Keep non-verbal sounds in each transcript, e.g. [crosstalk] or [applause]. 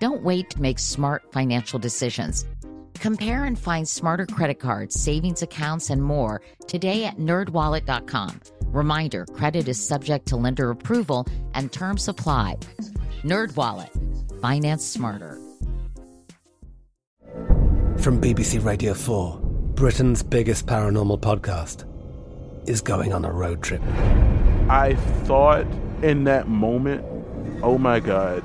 Don't wait to make smart financial decisions. Compare and find smarter credit cards, savings accounts, and more today at nerdwallet.com. Reminder credit is subject to lender approval and terms apply. NerdWallet, finance smarter. From BBC Radio 4, Britain's biggest paranormal podcast is going on a road trip. I thought in that moment, oh my God,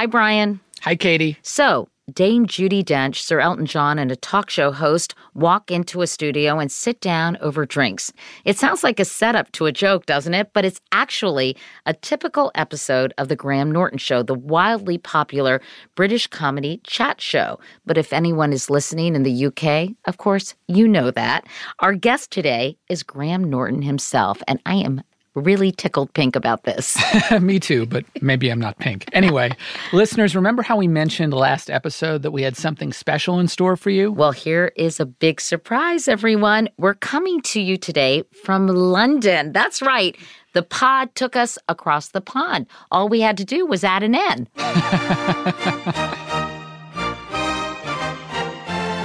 Hi, Brian. Hi, Katie. So, Dame Judi Dench, Sir Elton John, and a talk show host walk into a studio and sit down over drinks. It sounds like a setup to a joke, doesn't it? But it's actually a typical episode of The Graham Norton Show, the wildly popular British comedy chat show. But if anyone is listening in the UK, of course, you know that. Our guest today is Graham Norton himself, and I am really tickled pink about this. [laughs] Me too, but maybe I'm not pink. Anyway, [laughs] listeners, remember how we mentioned last episode that we had something special in store for you? Well, here is a big surprise, everyone. We're coming to you today from London. That's right. The pod took us across the pond. All we had to do was add an N. [laughs]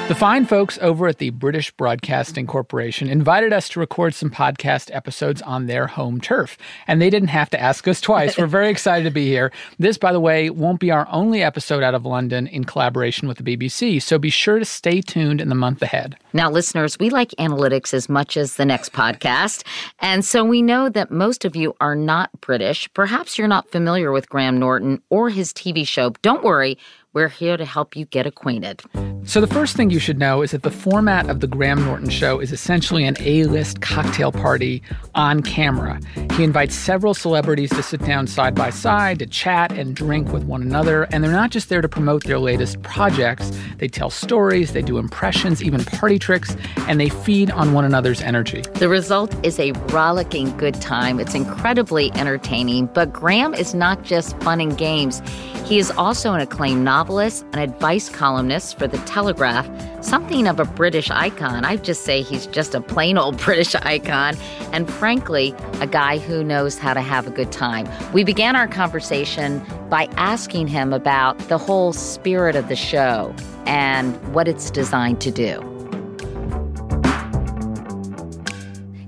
The fine folks over at the British Broadcasting Corporation invited us to record some podcast episodes on their home turf, and they didn't have to ask us twice. We're very excited to be here. This, by the way, won't be our only episode out of London in collaboration with the BBC, so be sure to stay tuned in the month ahead. Now, listeners, we like analytics as much as the next podcast, and so we know that most of you are not British. Perhaps you're not familiar with Graham Norton or his TV show. Don't worry. We're here to help you get acquainted. So, the first thing you should know is that the format of The Graham Norton Show is essentially an A list cocktail party on camera. He invites several celebrities to sit down side by side to chat and drink with one another. And they're not just there to promote their latest projects, they tell stories, they do impressions, even party tricks, and they feed on one another's energy. The result is a rollicking good time. It's incredibly entertaining, but Graham is not just fun and games. He is also an acclaimed novelist, an advice columnist for The Telegraph, something of a British icon. I'd just say he's just a plain old [laughs] British icon, and frankly, a guy who knows how to have a good time. We began our conversation by asking him about the whole spirit of the show and what it's designed to do.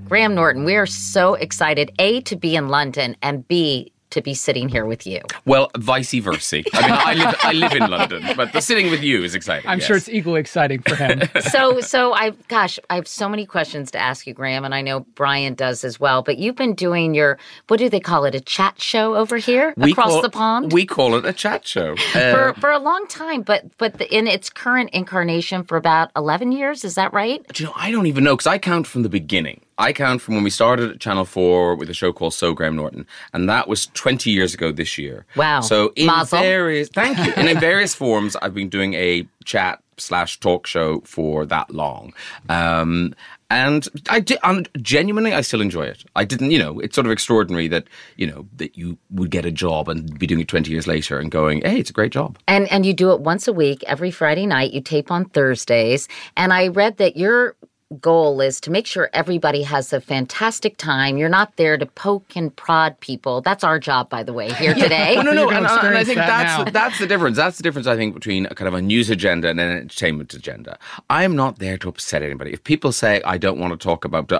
Graham Norton, we are so excited, A, to be in London, and B, to be sitting here with you. Well, vice versa. I mean, I live, I live in London, but the sitting with you is exciting. I'm yes. sure it's equally exciting for him. [laughs] so, so I, gosh, I have so many questions to ask you, Graham, and I know Brian does as well. But you've been doing your, what do they call it, a chat show over here We across call- the pond We call it a chat show. Uh, for for a long time. But but the, in its current incarnation for about eleven years, is that right? do you know, I don't even know because I count from the beginning. I count from when we started at Channel 4 with a show called So Graham Norton, and that was 20 years ago this year. Wow. So in Mazel. various, thank you. and in [laughs] various forms, I've been doing a chat slash talk show for that long. Um, and I did, genuinely, I still enjoy it. I didn't, you know, it's sort of extraordinary that, you know, that you would get a job and be doing it 20 years later and going, hey, it's a great job. And and you do it once a week, every Friday night. You tape on Thursdays. And I read that your goal is to make sure everybody has a fantastic time. You're not there to poke and prod people. That's our job, by the way, here [laughs] today. no, no, no. And, and I think that that's that's the difference. That's the difference. I think between a kind of a news agenda and an entertainment agenda. I am not there to upset anybody. If people say I don't want to talk about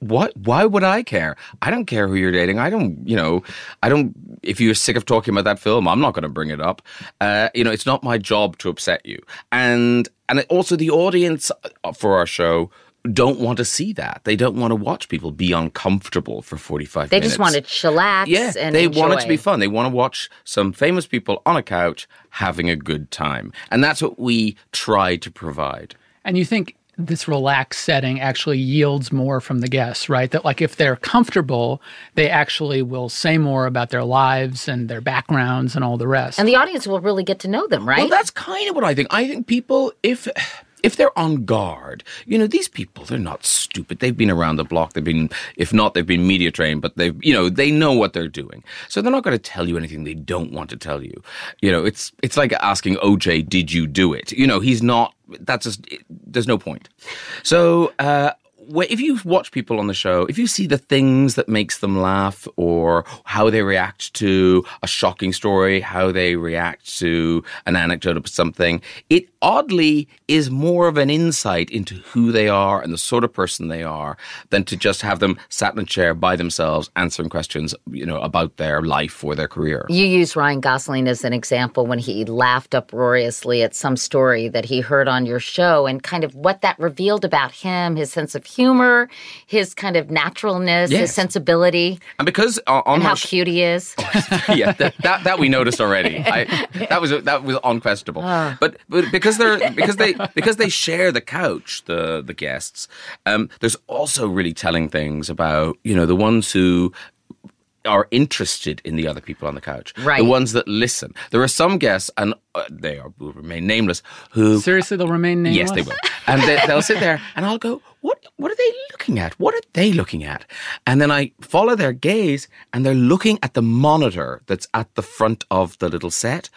what, why would I care? I don't care who you're dating. I don't, you know, I don't. If you're sick of talking about that film, I'm not going to bring it up. Uh, you know, it's not my job to upset you. And and also the audience uh, for our show don't want to see that. They don't want to watch people be uncomfortable for 45 They minutes. They just want to chillax Yeah, and they want it to be fun. They want to watch some famous people on a couch having a good time. And that's what we try to provide. And you think this relaxed setting actually yields more from the guests, right? That like if they're comfortable, they actually will say more about their lives and their backgrounds and all the rest. And the audience will really get to know them, right? Well, that's kind of what I think. I think people, if if they're on guard, you know, these people, they're not stupid. They've been around the block. They've been, if not, they've been media trained, but they've, you know, they know what they're doing. So they're not going to tell you anything they don't want to tell you. You know, it's it's like asking OJ, "Did you do it?" You know, he's not. That's just. It, there's no point. So. uh if you watch people on the show, if you see the things that makes them laugh or how they react to a shocking story, how they react to an anecdote of something, it oddly is more of an insight into who they are and the sort of person they are than to just have them sat in a chair by themselves answering questions, you know, about their life or their career. You use Ryan Gosling as an example when he laughed uproariously at some story that he heard on your show and kind of what that revealed about him, his sense of humor, his kind of naturalness, his sensibility, And because uh, on and how sh- cute he is. [laughs] yeah, that, that that we noticed already. [laughs] I, that was that was unquestionable. But but because they're because they because they share the couch, the the guests. Um, there's also really telling things about you know the ones who are interested in the other people on the couch, Right. The ones that listen. There are some guests, and uh, they are, will remain nameless, who Seriously, they'll remain nameless. Yes, they will. And they, they'll sit there, and I'll go, "What? What are they looking at? What are they looking at?" And then I follow their gaze, and they're looking at the monitor that's at the front of the little set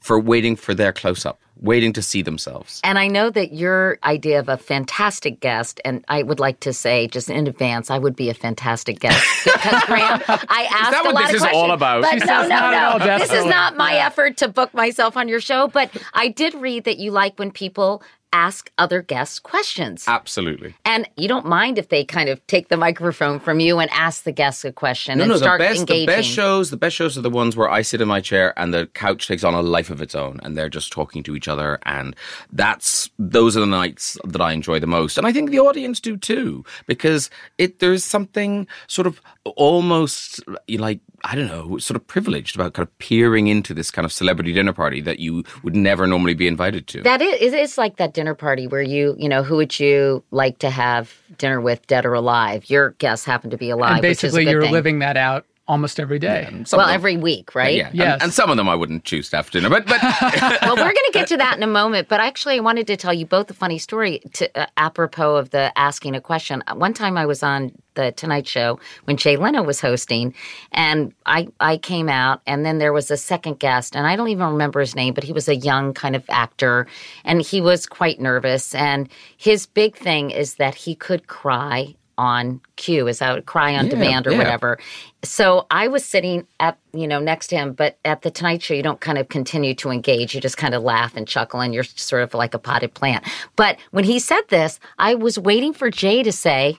for waiting for their close up, waiting to see themselves. And I know that your idea of a fantastic guest, and I would like to say just in advance, I would be a fantastic guest [laughs] because Graham, I asked that a lot this of is questions. all about? But She no, says no, not no. This is not my effort to book myself on your show. But I did read that you like when people ask other guests questions. Absolutely. And you don't mind if they kind of take the [laughs] microphone from you and ask the guests a question No, and no. The start best, engaging. the best shows, the best shows are the ones where I sit in my chair and the couch takes on a life of its own, and they're just talking to each other, and that's those are the nights that I enjoy the most, and I think the audience do too, because it there's something sort of almost like I don't know, sort of privileged about kind of peering into this kind of celebrity dinner party that you would never normally be invited to. That is, it is like that dinner party where you, you know, who would you like to have dinner with, dead or alive? Your guests happen to be alive, And basically, which is a good you're thing. living that out almost every day. Some well them- every week, right? yeah, and- Yes. and, some of them I wouldn't choose to have dinner, but but [laughs] well, we're going to get to that in a moment. But actually, I wanted to tell you both a funny story to, uh, apropos of the asking a question. One time I was on the Tonight Show when Jay Leno was hosting, and I, I came out, and then there was a second guest, and I don't even remember his name, but he was a young kind of actor, and he was quite nervous. And his big thing is that he could cry on cue, is that cry on Yeah, demand or yeah. whatever. So I was sitting at you know next to him, but at the Tonight Show, you don't kind of continue to engage. You just kind of laugh and chuckle, and you're sort of like a potted plant. But when he said this, I was waiting for Jay to say,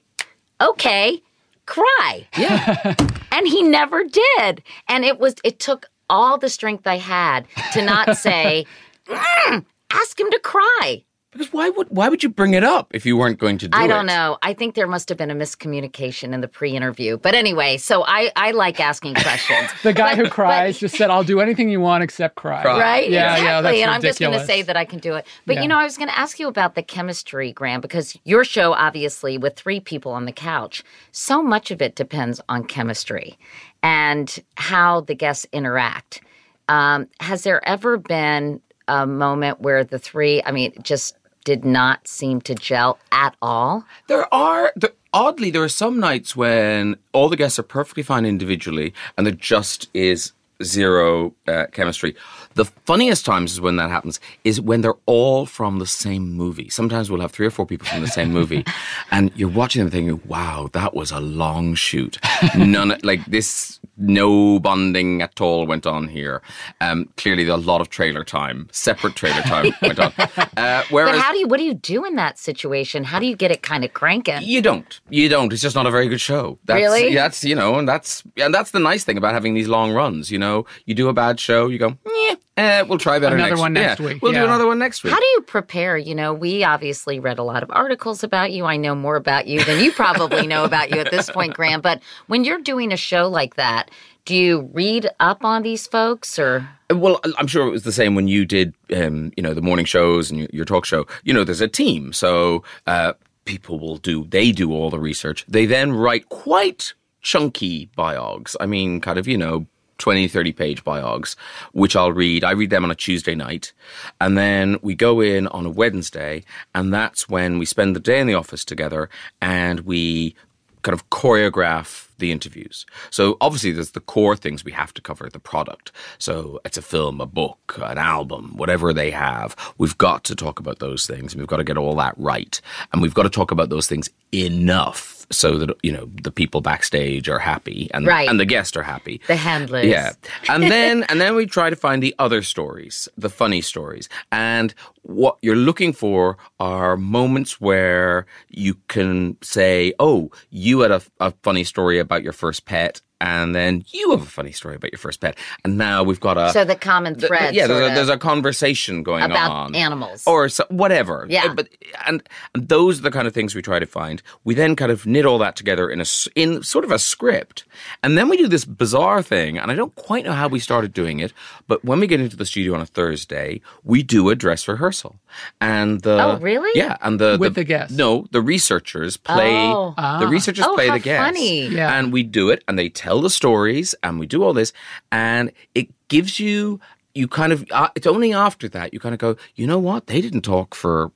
"Okay, cry," yeah. [laughs] and he never did. And it was it took all the strength I had to not [laughs] say, "Mm, "Ask him to cry." Because why would why would you bring it up if you weren't going to do it? I don't know. I think there must have been a miscommunication in the pre-interview. But anyway, so I, I like asking questions. [laughs] The guy But- who cries just said, "I'll do anything you want except cry." Cry. Right? Yeah, exactly. yeah, that's and I'm just going to say that I can do it. But Yeah. you know, I was going to ask you about the chemistry, Graham, because your show, obviously, with three people on the couch, so much of it depends on chemistry and how the guests interact. Um, has there ever been a moment where the three, I mean, just did not seem to gel at all? There are oddly there are some nights when all the guests are perfectly fine individually, and there just is zero uh, chemistry. The funniest times is when that happens is when they're all from the same movie. Sometimes we'll have three or four people from the same movie, [laughs] and you're watching them thinking, "Wow, that was a long shoot. None [laughs] like this. No bonding at all went on here. Um, clearly, a lot of trailer time, separate trailer [laughs] time went on. Uh, whereas But how do you what do you do in that situation? How do you get it kind of cranking? you don't. You don't. It's just not a very good show. That's, Really? That's you know, and that's and that's the nice thing about having these long runs. You know, you do a bad show, you go, yeah, eh, we'll try better Another next one next yeah, week, We'll yeah. do another one next week. How do you prepare? You know, we obviously read a lot of articles about you. I know more about you than you probably know about you at this point, Graham. But when you're doing a show like that, do you read up on these folks or? Well, I'm sure it was the same when you did, um, you know, the morning shows and your, your talk show. You know, there's a team, so uh, people will do. They do all the research. They then write quite chunky biogs. I mean, kind of, you know. 20, 30 page biogs, which I'll read. I read them on a Tuesday night. And then we go in on a Wednesday. And that's when we spend the day in the office together and we kind of choreograph the interviews. So obviously there's the core things we have to cover, the product. So it's a film, a book, an album, whatever they have. We've got to talk about those things and we've got to get all that right. And we've got to talk about those things enough so that you know the people backstage are happy and Right. and the guests are happy. The handlers. Yeah. And then and then we try to find the other stories, the funny stories. And what you're looking for are moments where you can say, "Oh, you had a, a funny story about your first pet." And then you have a funny story about your first pet, and now we've got a So the common th- th- thread. yeah, there's a, there's a conversation going about on animals. or so, whatever. Yeah. but and, and those are the kind of things we try to find. We then kind of knit all that together in a s- in sort of a script, and then we do this bizarre thing. And I don't quite know how we started doing it, but when we get into the studio on a Thursday, we do a dress rehearsal, and the Oh, really? yeah, and the With the guests? No, the researchers play. Oh. The researchers Oh, play how the guests. funny. Yeah. and we do it, and they tell the stories, and we do all this, and it gives you you kind of uh, it's only after that you kind of go you know what? They didn't talk for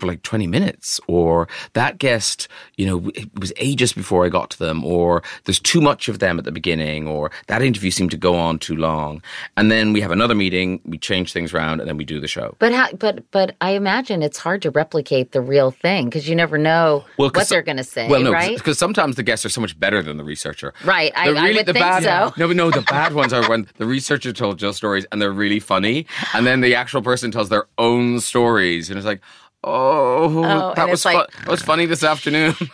for like 20 minutes or that guest you know it was ages before i got to them or there's too much of them at the beginning or that interview seemed to go on too long and then we have another meeting we change things around and then we do the show But how, but but I imagine it's hard to replicate the real thing because you never know what 'cause they're going to say, well, no, right? because sometimes the guests are so much better than the researcher. Right, I- The I would the think bad, so. No, but no, the bad ones are when the researcher told just stories and they're really funny, and then the actual person tells their own stories, and it's like, oh, and that was like- fu- that was funny this afternoon. [laughs]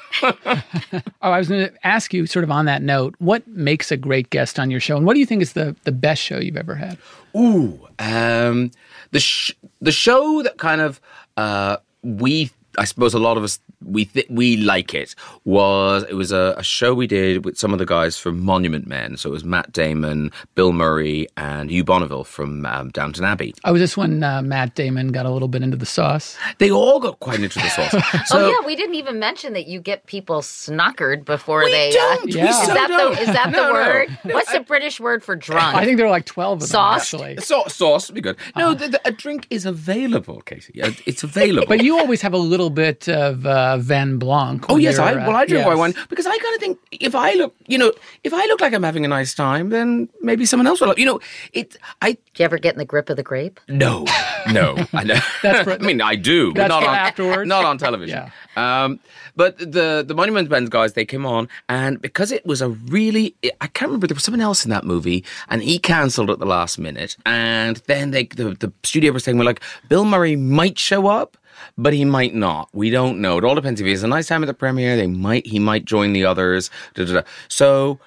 Oh, I was going to ask you, sort of on that note, what makes a great guest on your show, and what do you think is the the best show you've ever had? Ooh, um, the sh- the show that kind of uh, we, I suppose, a lot of us we th- we like it was it was a, a show we did with some of the guys from Monument Men. So it was Matt Damon, Bill Murray, and Hugh Bonneville from um, Downton Abbey. Oh, was this when uh, Matt Damon got a little bit into the sauce? They all got quite into the sauce. [laughs] So oh yeah, we didn't even mention that you get people snockered before we they. don't. Uh, We Yeah. is so that don't. the is that No, the no. word? No, What's I- the British word for drunk? I think there are like twelve of them Sauce? actually. Sau- sauce would be good. No, the, the, a drink is available, Casey. Uh, It's available. But you always have a little bit of uh, vin blanc. Oh yes, I uh, well I drink yes. white wine because I kind of think if I look, you know, if I look like I'm having a nice time, then maybe someone else will. You know, it. I Do you ever get in the grip of the grape? no, no. [laughs] I know. That's for- [laughs] I mean, I do, but that's not on afterwards? Not on television. Um, but the the Monument Men guys, they came on, and because it was a really, I can't remember. There was someone else in that movie, and he cancelled at the last minute, and then they the the studio was saying, we're like Bill Murray might show up. But he might not. We don't know. It all depends. If he has a nice time at the premiere, they might. He might join the others. Da, da, da. So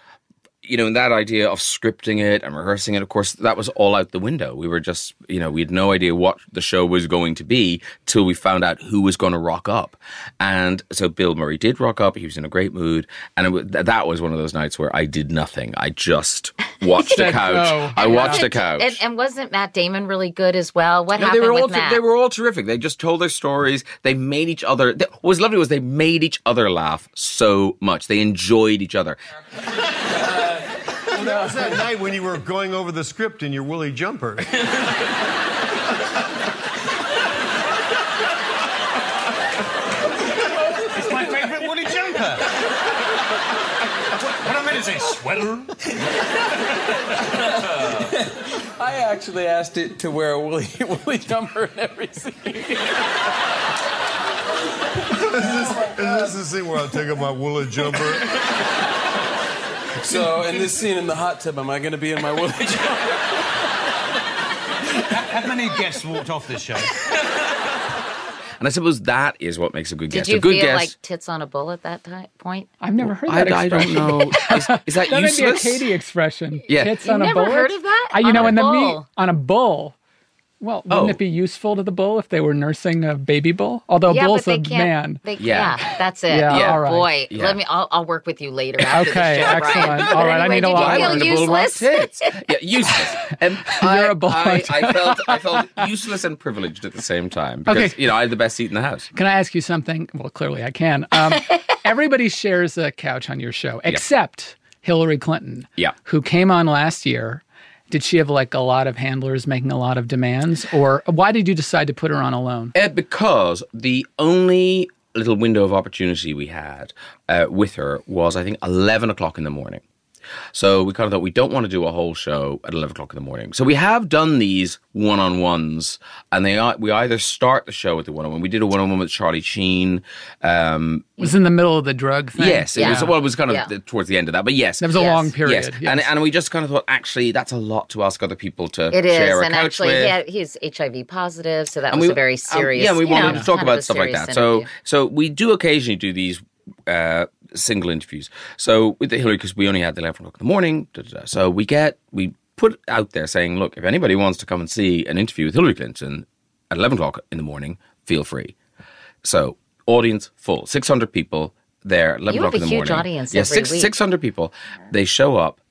you know, and that idea of scripting it and rehearsing it, of course, that was all out the window. We were just, you know, we had no idea what the show was going to be till we found out who was going to rock up. And so Bill Murray did rock up. He was in a great mood. And it that was one of those nights where I did nothing. I just [laughs] watched the Said couch. I watched the couch. And, and wasn't Matt Damon really good as well? What No, happened they were all with ter- Matt? they were all terrific. They just told their stories. They made each other. They, what was lovely was they made each other laugh so much. They enjoyed each other. [laughs] that was that night when you were going over the script in your woolly jumper. it's my favourite woolly jumper. what, what I meant to say, sweater. I actually asked it to wear a woolly, [laughs] woolly jumper in every scene. This is, oh is this the scene where I take off my woolly jumper? [laughs] So, in this scene in the hot tub, am I going to be in my woolly [laughs] jumper? How many guests walked off this show? And I suppose that is what makes a good Did guest. you a good feel guest. like tits on a bull at that ti- point? I've never heard I, that I don't know. Is, is that, [laughs] That may be a useless? Katie expression. Yeah. Tits You've on a never heard of that? Uh, you On know, a in the meat bull. on a bull. Well, wouldn't Oh. it be useful to the bull if they were nursing a baby bull? Although a yeah, bull's but they a can't. man. They, Yeah. yeah. that's it. Yeah, Yeah. all right. Boy, Yeah. let me. I'll, I'll work with you later. After Okay, the show, excellent. Brian. All right, I need a did lot. You I feel learned a bull about useless? tits. Yeah, useless. Um, [laughs] You're I, a bull I. I felt I [laughs] felt useless and privileged at the same time because Okay. you know I had the best seat in the house. Can I ask you something? Well, clearly I can. Um, [laughs] everybody shares a couch on your show, except Hillary Clinton, Yeah. who came on last year. Did she have like a lot of handlers making a lot of demands, or why did you decide to put her on alone? Uh, because the only little window of opportunity we had uh, with her was, I think, 11 o'clock in the morning. So we kind of thought we don't want to do a whole show at 11 o'clock in the morning. So we have done these one on ones, and they are, we either start the show with the one on one. We did a one on one with Charlie Sheen. Um, It was in the middle of the drug thing. Yes, it was. Well, it was kind of Yeah. the, towards the end of that, but yes, There was a Yes. long period. yes. yes. And and we just kind of thought actually that's a lot to ask other people to It is, share a and couch actually, with. yeah, he's HIV positive, so that And was we- a very um, serious. yeah, we wanted know, to talk about stuff like serious that. So, so we do occasionally do these uh, single interviews. So with the Hillary, because we only had the eleven o'clock in the morning. Da, da, da. So we get we put out there saying, look, if anybody wants to come and see an interview with Hillary Clinton at eleven o'clock in the morning, feel free. So audience full, six hundred people there, eleven You have o'clock in a the huge morning. audience yeah, every six six hundred people. They show up.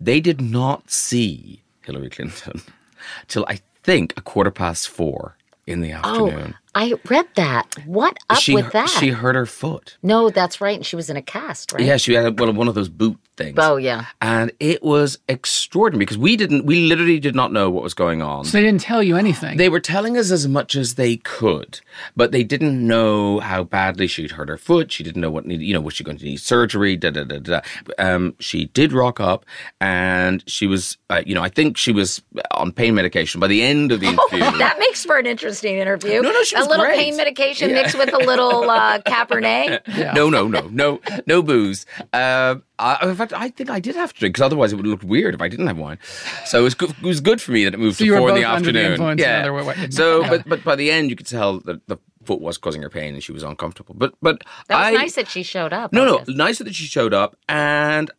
They did not see Hillary Clinton [laughs] till I think a quarter past four in the oh, afternoon. Oh, I read that. What up she, with that? She hurt her foot. no, that's right. And she was in a cast, right? Yeah, she had one of those boot things. Oh, yeah. And it was extraordinary because we didn't, we literally did not know what was going on. so they didn't tell you anything. They were telling us as much as they could, but they didn't know how badly she'd hurt her foot. She didn't know what needed, you know, was she going to need surgery? Da da da da. Um, she did rock up, and she was, uh, you know, I think she was on pain medication by the end of the [laughs] interview. that makes for an interesting interview. No, no, she was a little great. pain medication Yeah. mixed with a little uh, Cabernet. [laughs] Yeah. No, no, no, no, no booze. Um, I, in fact, I think I did have to drink because otherwise it would look weird if I didn't have wine. So it was good, it was good for me that it moved So to you were four in the both under the afternoon. influence yeah. other wa- So, yeah. but but by the end, you could tell that the foot was causing her pain and she was uncomfortable. But but That was I, nice that she showed up. No, no, guess. nice that she showed up, and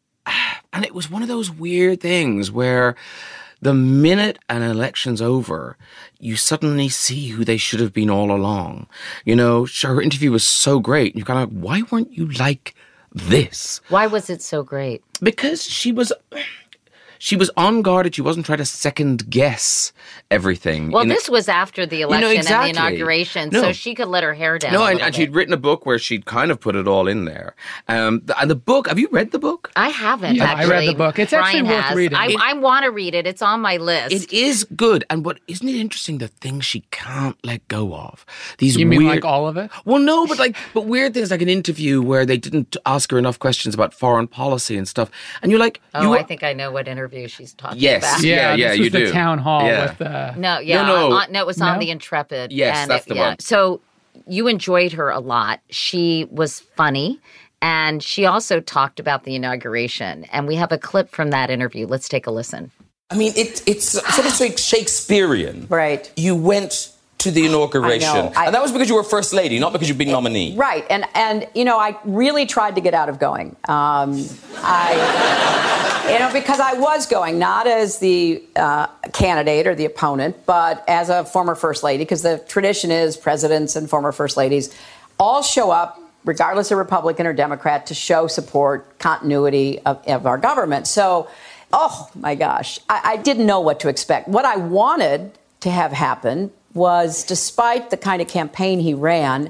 and it was one of those weird things where the minute an election's over, you suddenly see who they should have been all along. You know, her interview was so great, and you're kind of like, why weren't you like this? Why was it so great? Because she was. She was on guard and she wasn't trying to second guess everything. Well, in- this was after the election exactly. and the inauguration, No. so she could let her hair down. no, a and, little and she'd written a book where she'd kind of put it all in there. Um, the, and the book, have you read the book? I haven't. Yeah, I read the book. It's actually worth has. reading. I, It- I want to read it. It's on my list. It is good, and what isn't it interesting? The things she can't let go of. These you mean weird, like all of it? Well, no, but like, but weird things like an interview where they didn't ask her enough questions about foreign policy and stuff, and you're like, oh, you I think I know what interview she's talking Yes. about. Yeah, yeah, this you was the do. town hall Yeah. with uh, No, yeah, no. on- no, it was on No? the Intrepid. Yes, and that's it- the yeah. one. So you enjoyed her a lot. She was funny, and she also talked about the inauguration. And we have a clip from that interview. Let's take a listen. I mean, it, it's sort of like Shakespearean. Right. You went to the inauguration, I know. I- and that was because you were first lady, not because you're been nominee. Right, and and you know, I really tried to get out of going. Um, I, you know, because I was going not as the uh, candidate or the opponent, but as a former first lady. Because the tradition is presidents and former first ladies all show up, regardless of Republican or Democrat, to show support, continuity of, of our government. So, oh my gosh, I, I didn't know what to expect. What I wanted to have happen was, despite the kind of campaign he ran.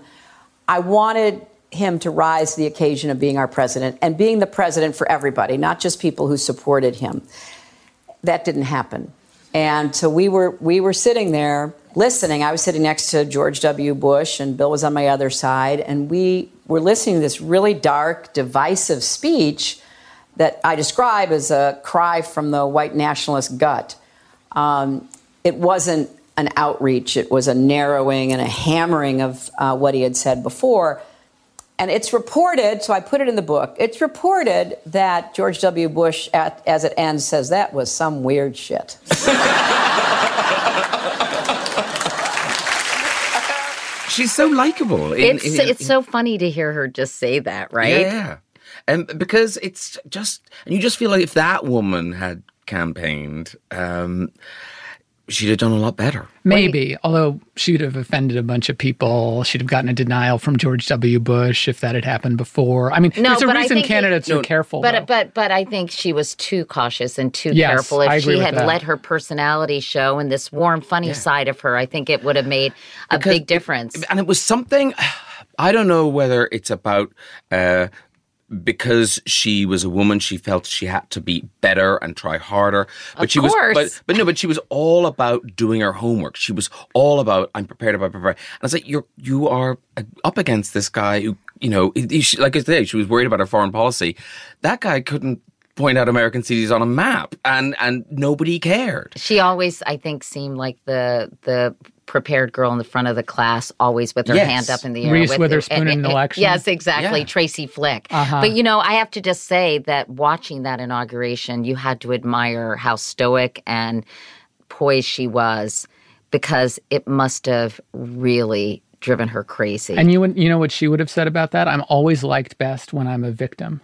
I wanted him to rise to the occasion of being our president and being the president for everybody, not just people who supported him. That didn't happen. And so we were we were sitting there listening. I was sitting next to George W. Bush and Bill was on my other side and we were listening to this really dark, divisive speech that I describe as a cry from the white nationalist gut. Um, it wasn't an outreach, it was a narrowing and a hammering of uh, what he had said before. And it's reported, so I put it in the book, it's reported that George W. Bush, at, as it ends, says that was some weird shit. [laughs] She's so likable. in- It's in- it's so funny to hear her just say that, right? Yeah. And because it's just, and you just feel like if that woman had campaigned, um, she'd have done a lot better. Maybe, although she'd have offended a bunch of people. She'd have gotten a denial from George W. Bush if that had happened before. I mean, No, there's a but I reason think candidates it- are careful. But though. but but I think she was too cautious and too Yes, careful. If I agree she with had that. let her personality show and this warm, funny side of her, I think it would have made a Because big difference. And it was something, [sighs] I don't know whether it's about, uh, because she was a woman, she felt she had to be better and try harder. But Of she was, but, but no, but she was all about doing her homework. She was all about, I'm prepared, I'm prepared. And I was like, you're, you are up against this guy who, you know, he- she- like I say, she was worried about her foreign policy. That guy couldn't point out American cities on a map and, and nobody cared. She always, I think, seemed like the the prepared girl in the front of the class, always with her Yes. hand up in the air. Reese with Witherspoon in an election. Yes, exactly. Yeah. Tracy Flick. Uh-huh. But you know, I have to just say that watching that inauguration, you had to admire how stoic and poised she was, because it must have really driven her crazy. And you you know what she would have said about that? I'm always liked best when I'm a victim.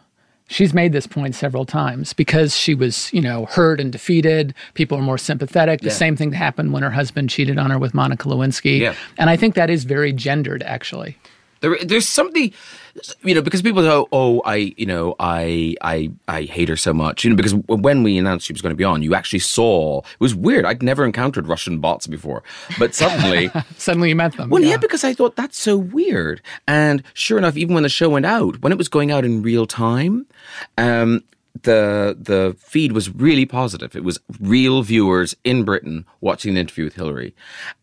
She's made this point several times because she was, you know, hurt and defeated. People are more sympathetic. The Yeah. same thing happened when her husband cheated on her with Monica Lewinsky. Yeah. And I think that is very gendered, actually. There, there's something, you know, because people go, "Oh, I, you know, I, I, I hate her so much," you know, because when we announced she was going to be on, you actually saw it was weird. I'd never encountered Russian bots before, but suddenly, [laughs] Suddenly you met them. well, yeah. because I thought that's so weird. And sure enough, even when the show went out, when it was going out in real time, um, the the feed was really positive. It was real viewers in Britain watching the interview with Hillary,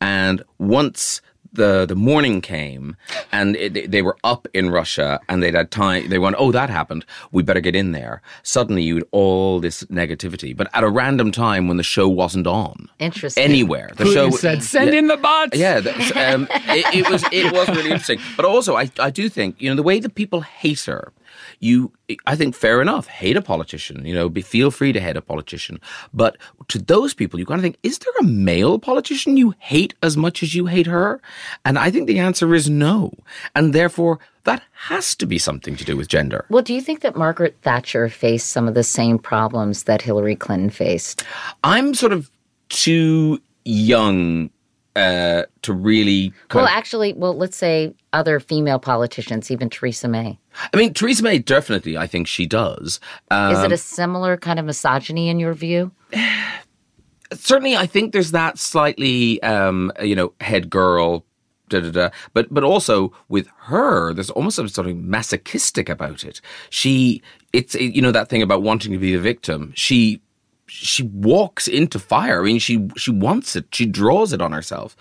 and once the the morning came and it, they- they were up in Russia and they'd had time. They went, oh, that happened. We better get in there. Suddenly, you had all this negativity, but at a random time when the show wasn't on Interesting. anywhere. The Putin show said, "Send Yeah. in the bots." Yeah, that's, um, it, it was it was really interesting. But also, I I do think you know the way that people hate her. You, I think, fair enough. Hate a politician, you know. Be feel free to hate a politician. But to those people, you kind of think: Is there a male politician you hate as much as you hate her? And I think the answer is no. And therefore, that has to be something to do with gender. well, do you think that Margaret Thatcher faced some of the same problems that Hillary Clinton faced? I'm sort of too young uh, to really. Well, of- actually, well, let's say other female politicians, even Theresa May. I mean, Theresa May definitely. I think she does. Um, Is it a similar kind of misogyny in your view? [sighs] certainly I think there's that slightly um, you know head girl da da da but but also with her there's almost something masochistic about it she it's you know that thing about wanting to be the victim she she walks into fire. I mean she she wants it. She draws it on herself.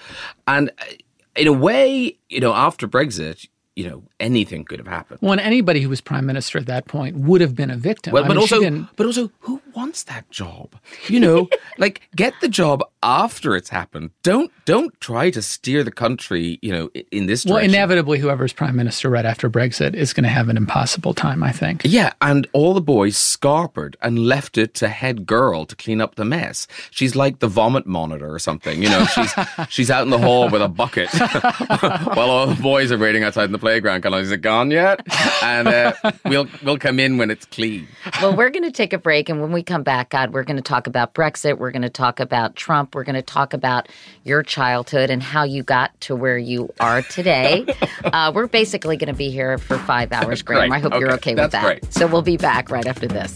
And uh, in a way you know after brexit you know anything could have happened Well, and anybody who was prime minister at that point would have been a victim. well, I but mean, also, but also, who wants that job? You know, [laughs] like get the job after it's happened. Don't don't try to steer the country. You know, in this well, inevitably, whoever's prime minister right after Brexit is going to have an impossible time. I think. Yeah, and all the boys scarpered and left it to head girl to clean up the mess. She's like the vomit monitor or something. You know, she's [laughs] she's out in the hall with a bucket [laughs] while all the boys are waiting outside in the playground. Of, is it gone yet? And uh, [laughs] we'll we'll come in when it's clean. well, we're going to take a break. And when we come back, God, we're going to talk about Brexit. We're going to talk about Trump. We're going to talk about your childhood and how you got to where you are today. [laughs] uh, we're basically going to be here for five hours, Graham. I hope you're Okay. okay with that. great. So we'll be back right after this.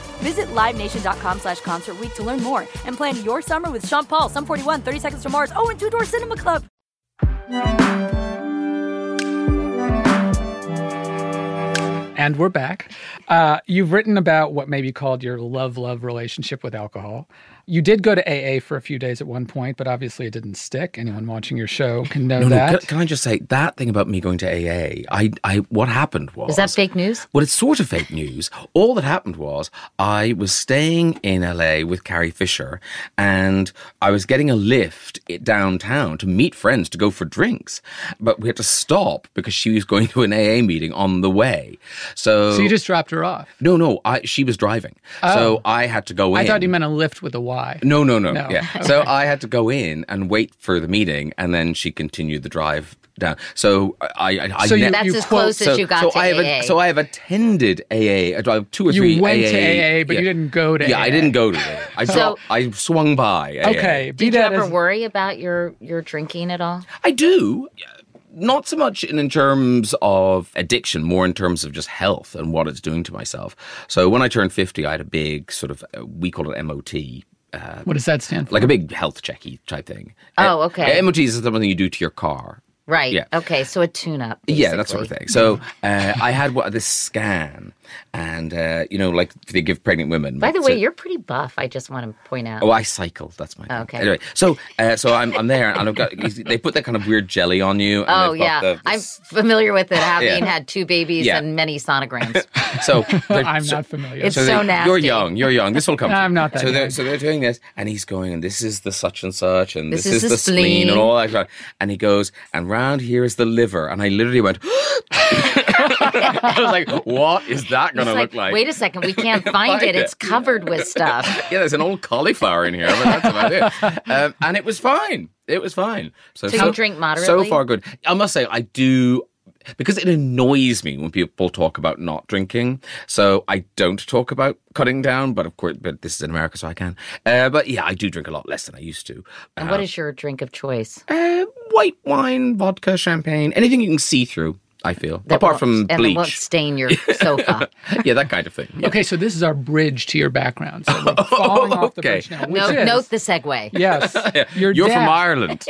Visit LiveNation.com slash Concert to learn more and plan your summer with Sean Paul, Sum 41, 30 Seconds to Mars, oh, and Two Door Cinema Club. And we're back. Uh, you've written about what may be called your love love relationship with alcohol. You did go to AA for a few days at one point, but obviously it didn't stick. Anyone watching your show can know No, no, that. can, can I just say that thing about me going to AA? I, I, what happened was Is that fake news? Well, it's sort of fake news. All that happened was I was staying in LA with Carrie Fisher, and I was getting a lift downtown to meet friends to go for drinks, but we had to stop because she was going to an AA meeting on the way. So, So you just dropped her off. no, no, I, she was driving, Oh. so I had to go in. I thought you meant a lift with a Y. No, no, no. No. Yeah. [laughs] So I had to go in and wait for the meeting, and then she continued the drive down. So I, I, I So you- ne- That's as close as so, you got so to I have AA. A, so I have attended AA, uh, two or You three. went AA, to AA, but you didn't go to Yeah, AA. I didn't go to AA. I So- dropped, I swung by. AA. Okay. Be Did you that ever as- worry about your your drinking at all? I do. Not so much in, in terms of addiction, more in terms of just health and what it's doing to myself. So when I turned 50, I had a big sort of, uh, we call it MOT. Uh, What does that stand for? like a big health checky type thing. Oh, Uh, okay. MOT is something you do to your car. Right. Yeah. Okay. So a tune up. Yeah, that sort of thing. So uh, I had what, this scan, and uh, you know, like they give pregnant women. By the so- way, you're pretty buff. I just want to point out. Oh, I cycle. That's my. thing. Okay. Anyway, so uh, so I'm I'm there, and I've got they put that kind of weird jelly on you. And Oh yeah, the- the I'm familiar with it. [laughs] Having Yeah. had two babies Yeah. and many sonograms. [laughs] So [laughs] I'm so- not familiar. It's they- so nasty. You're young. You're young. This will come. to I'm not that So they're so they're doing this, and he's going, and this is the such and such, and This this, is is, the the spleen, spleen. and all that. And he goes, and round here is the liver, and I literally went. [gasps] I was like, what is that going to look like? wait a second, we can't [laughs] find Find it. it. It's covered with [laughs] stuff. yeah, there's an old cauliflower in here, but that's about it. [laughs] Um, and it was fine. It was fine. So you drink moderately. So far, good. I must say, I do. Because it annoys me when people talk about not drinking, so I don't talk about cutting down. But of course, but this is in America, so I can. Uh, but yeah, I do drink a lot less than I used to. And Uh, what is your drink of choice? uh, white wine, vodka, champagne, anything you can see through. I feel That apart won't- from and that bleach. won't stain your [laughs] sofa. [laughs] yeah, that kind of thing. Yeah. Okay, so this is our bridge to your background. So we're [laughs] falling off the Okay. bridge now. Which Note, is, note the segue. Yes, your You're from Ireland.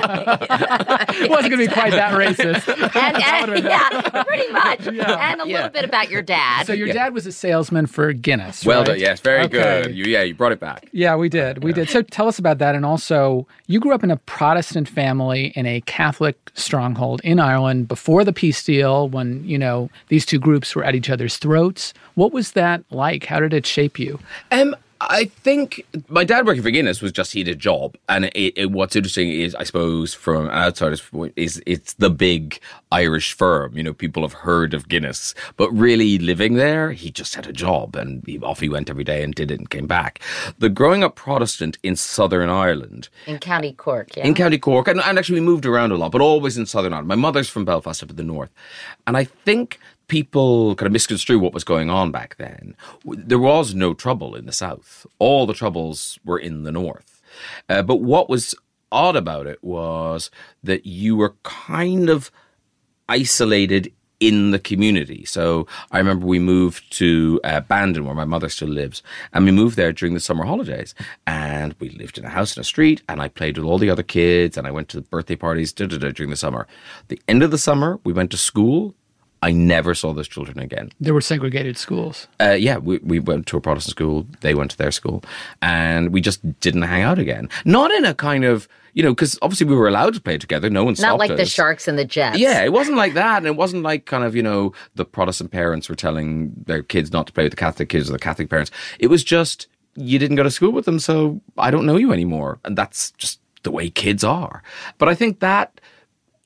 It wasn't going to be quite that racist. And, and- yeah, pretty much. And a Yeah. little bit about your dad. So your dad was a salesman for Guinness. well right? done. Yes, very Okay. good. You, yeah, you brought it back. Yeah, we did. We did. So tell us about that. And also, you grew up in a Protestant family in a Catholic stronghold in Ireland before the peace deal when, you know, these two groups were at each other's throats. What was that like? How did it shape you? Um, I think my dad working for Guinness was just he had a job, and it, it, what's interesting is, I suppose, from an outsider's point, is it's the big Irish firm. You know, people have heard of Guinness, but really living there, he just had a job, and he, off he went every day and did it and came back. The growing up Protestant in Southern Ireland, in County Cork, yeah. in County Cork, and, and actually we moved around a lot, but always in Southern Ireland. My mother's from Belfast up in the north, and I think people kind of misconstrue what was going on back then. There was no trouble in the south; all the troubles were in the north. Uh, but what was odd about it was that you were kind of isolated in the community. So I remember we moved to uh, Bandon, where my mother still lives, and we moved there during the summer holidays. And we lived in a house in a street, and I played with all the other kids, and I went to birthday parties da, da, da, during the summer. The end of the summer, we went to school. I never saw those children again. There were segregated schools. Uh, yeah, we, we went to a Protestant school. They went to their school, and we just didn't hang out again. Not in a kind of you know, because obviously we were allowed to play together. No one stopped Not like the. Sharks and the Jets. Yeah, it wasn't like that, and it wasn't like kind of you know the Protestant parents were telling their kids not to play with the Catholic kids or the Catholic parents. It was just you didn't go to school with them, so I don't know you anymore, and that's just the way kids are. But I think that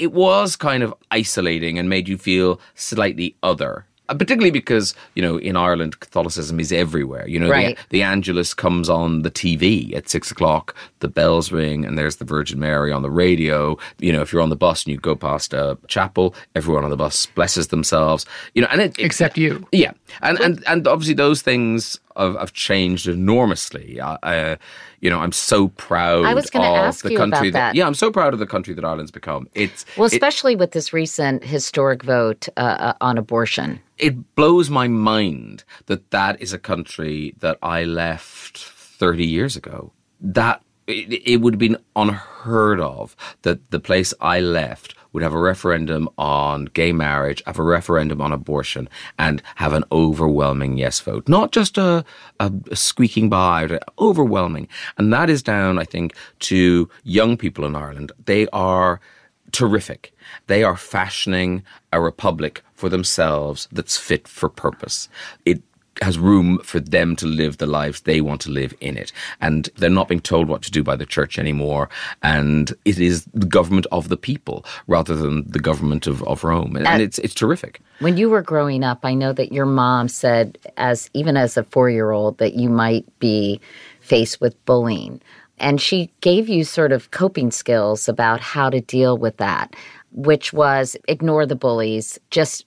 it was kind of isolating and made you feel slightly other. Uh, Particularly because, you know, in Ireland, Catholicism is everywhere. You know, Right. the, the Angelus comes on the TV at six o'clock, the bells ring, and there's the Virgin Mary on the radio. You know, if you're on the bus and you go past a chapel, everyone on the bus blesses themselves. You know, and it, it- Except you. yeah, and and and obviously those things have, have changed enormously. Uh, you know, I'm so proud. I was gonna of ask the you country about that. Yeah, I'm so proud of the country that Ireland's become. It's Well, it- especially with this recent historic vote uh, uh, on abortion. it blows my mind that that is a country that I left 30 years ago. That it, it would have been unheard of that the place I left would have a referendum on gay marriage, have a referendum on abortion, and have an overwhelming yes vote. Not just a, a, a squeaking by, but overwhelming. And that is down, I think, to young people in Ireland. They are terrific. They are fashioning a republic for themselves that's fit for purpose. It has room for them to live the lives they want to live in it. And they're not being told what to do by the church anymore. And it is the government of the people rather than the government of, of Rome. And, Uh, it's, it's terrific. When you were growing up, I know that your mom said, as even as a four year old, that you might be faced with bullying. And she gave you sort of coping skills about how to deal with that, which was ignore the bullies, just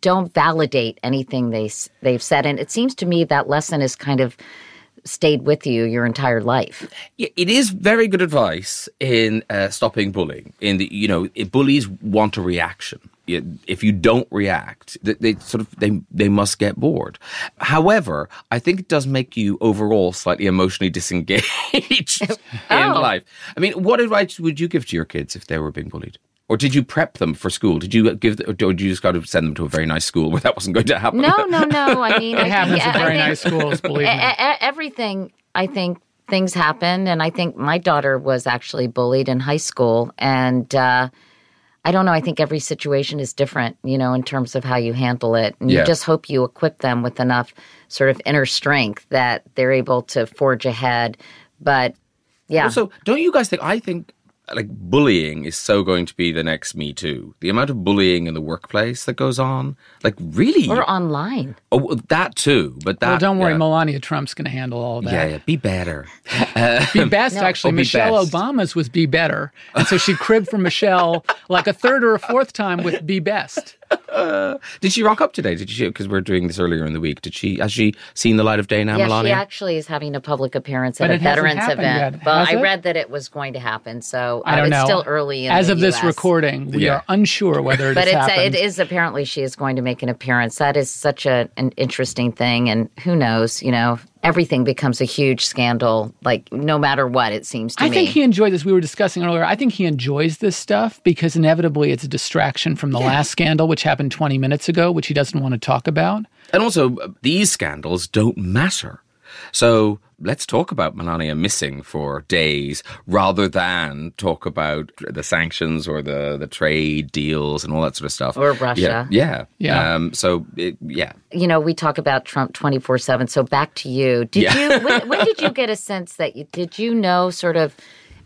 don't validate anything they they've said. And it seems to me that lesson has kind of stayed with you your entire life. Yeah, it is very good advice in uh, stopping bullying. In the you know, if bullies want a reaction. If you don't react, they, they sort of they they must get bored. However, I think it does make you overall slightly emotionally disengaged [laughs] in Oh. life. I mean, what advice would you give to your kids if they were being bullied? Or did you prep them for school? Did you give, or did you just got to send them to a very nice school where that wasn't going to happen? No, no, no. I [laughs] mean, It I happens think, at I very think- nice schools, [laughs] believe me. everything, I think things happen. And I think my daughter was actually bullied in high school. And uh, I don't know. I think every situation is different, you know, in terms of how you handle it. And Yeah. you just hope you equip them with enough sort of inner strength that they're able to forge ahead. But yeah. Also, don't you guys think? I think like bullying is so going to be the next Me Too. The amount of bullying in the workplace that goes on, like really, or online. oh, that too. But that, well, don't worry, yeah. Melania Trump's going to handle all that. Yeah, yeah, be better. Uh, [laughs] Be best, No. actually. Oh, be Michelle best. Obama's was be better. And so she cribbed from Michelle like a third or a fourth time with be best. [laughs] Did she rock up today? Did she? Because we're doing this earlier in the week. Did she? Has she seen the light of day now, yeah, Melania? she actually is having a public appearance But at a veterans event. yet, Well, has I it? read that it was going to happen, so I uh, don't it's know. still early in As the of this recording, we Yeah. are unsure whether it But has it's happened. it is apparently she is going to make an appearance. That is such a an interesting thing, and who knows? You know, everything becomes a huge scandal. Like no matter what, it seems to I me. think he enjoyed this. We were discussing earlier. I think he enjoys this stuff because inevitably it's a distraction from the last scandal, which happened 20 minutes ago, which he doesn't want to talk about. And also, uh, these scandals don't matter. So let's talk about Melania missing for days rather than talk about the sanctions or the, the trade deals and all that sort of stuff. Or Russia. Yeah. Yeah. Yeah. Um, so, it, yeah. you know, we talk about Trump twenty four seven. So back to you. Did Yeah. you? When, when did you get a sense that you did you know sort of?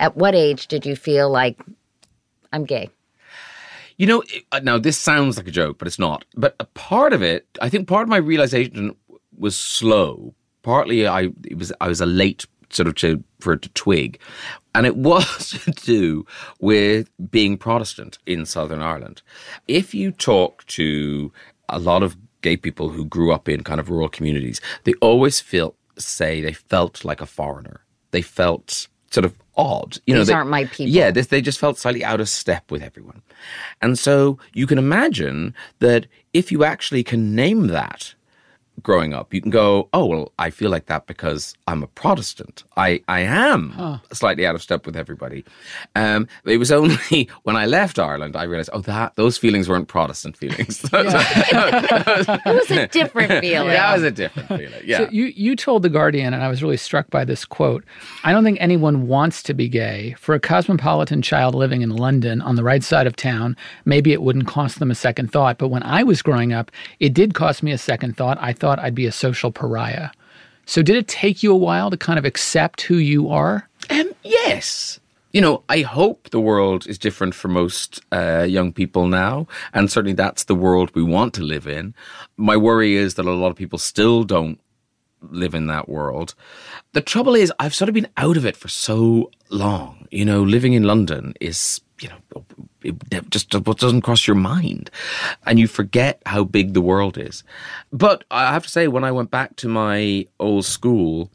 At what age did you feel like I'm gay? You know, uh, now this sounds like a joke, but it's not. But a part of it, I think part of my realization was slow. Partly, I it was I was a late sort of to for it to twig, and it [laughs] was to do with being Protestant in Southern Ireland. If you talk to a lot of gay people who grew up in kind of rural communities, they always feel say they felt like a foreigner. They felt sort of odd. You know, These they- aren't my people. Yeah, this, they just felt slightly out of step with everyone. And so you can imagine that if you actually can name that growing up, you can go, oh, well, I feel like that because I'm a Protestant. I, I am Huh. slightly out of step with everybody. Um, it was only [laughs] when I left Ireland I realized, oh, that those feelings weren't Protestant feelings. [laughs] [laughs] It was a different feeling. That was a different feeling. Yeah. So you, you told The Guardian, and I was really struck by this quote I don't think anyone wants to be gay. For a cosmopolitan child living in London on the right side of town, maybe it wouldn't cost them a second thought. But when I was growing up, it did cost me a second thought. I thought I'd be a social pariah. So did it take you a while to kind of accept who you are? Um, yes. You know, I hope the world is different for most uh, young people now, and certainly that's the world we want to live in. My worry is that a lot of people still don't live in that world. The trouble is, I've sort of been out of it for so long. You know, living in London is, you know, it just what doesn't cross your mind, and you forget how big the world is. But I have to say, when I went back to my old school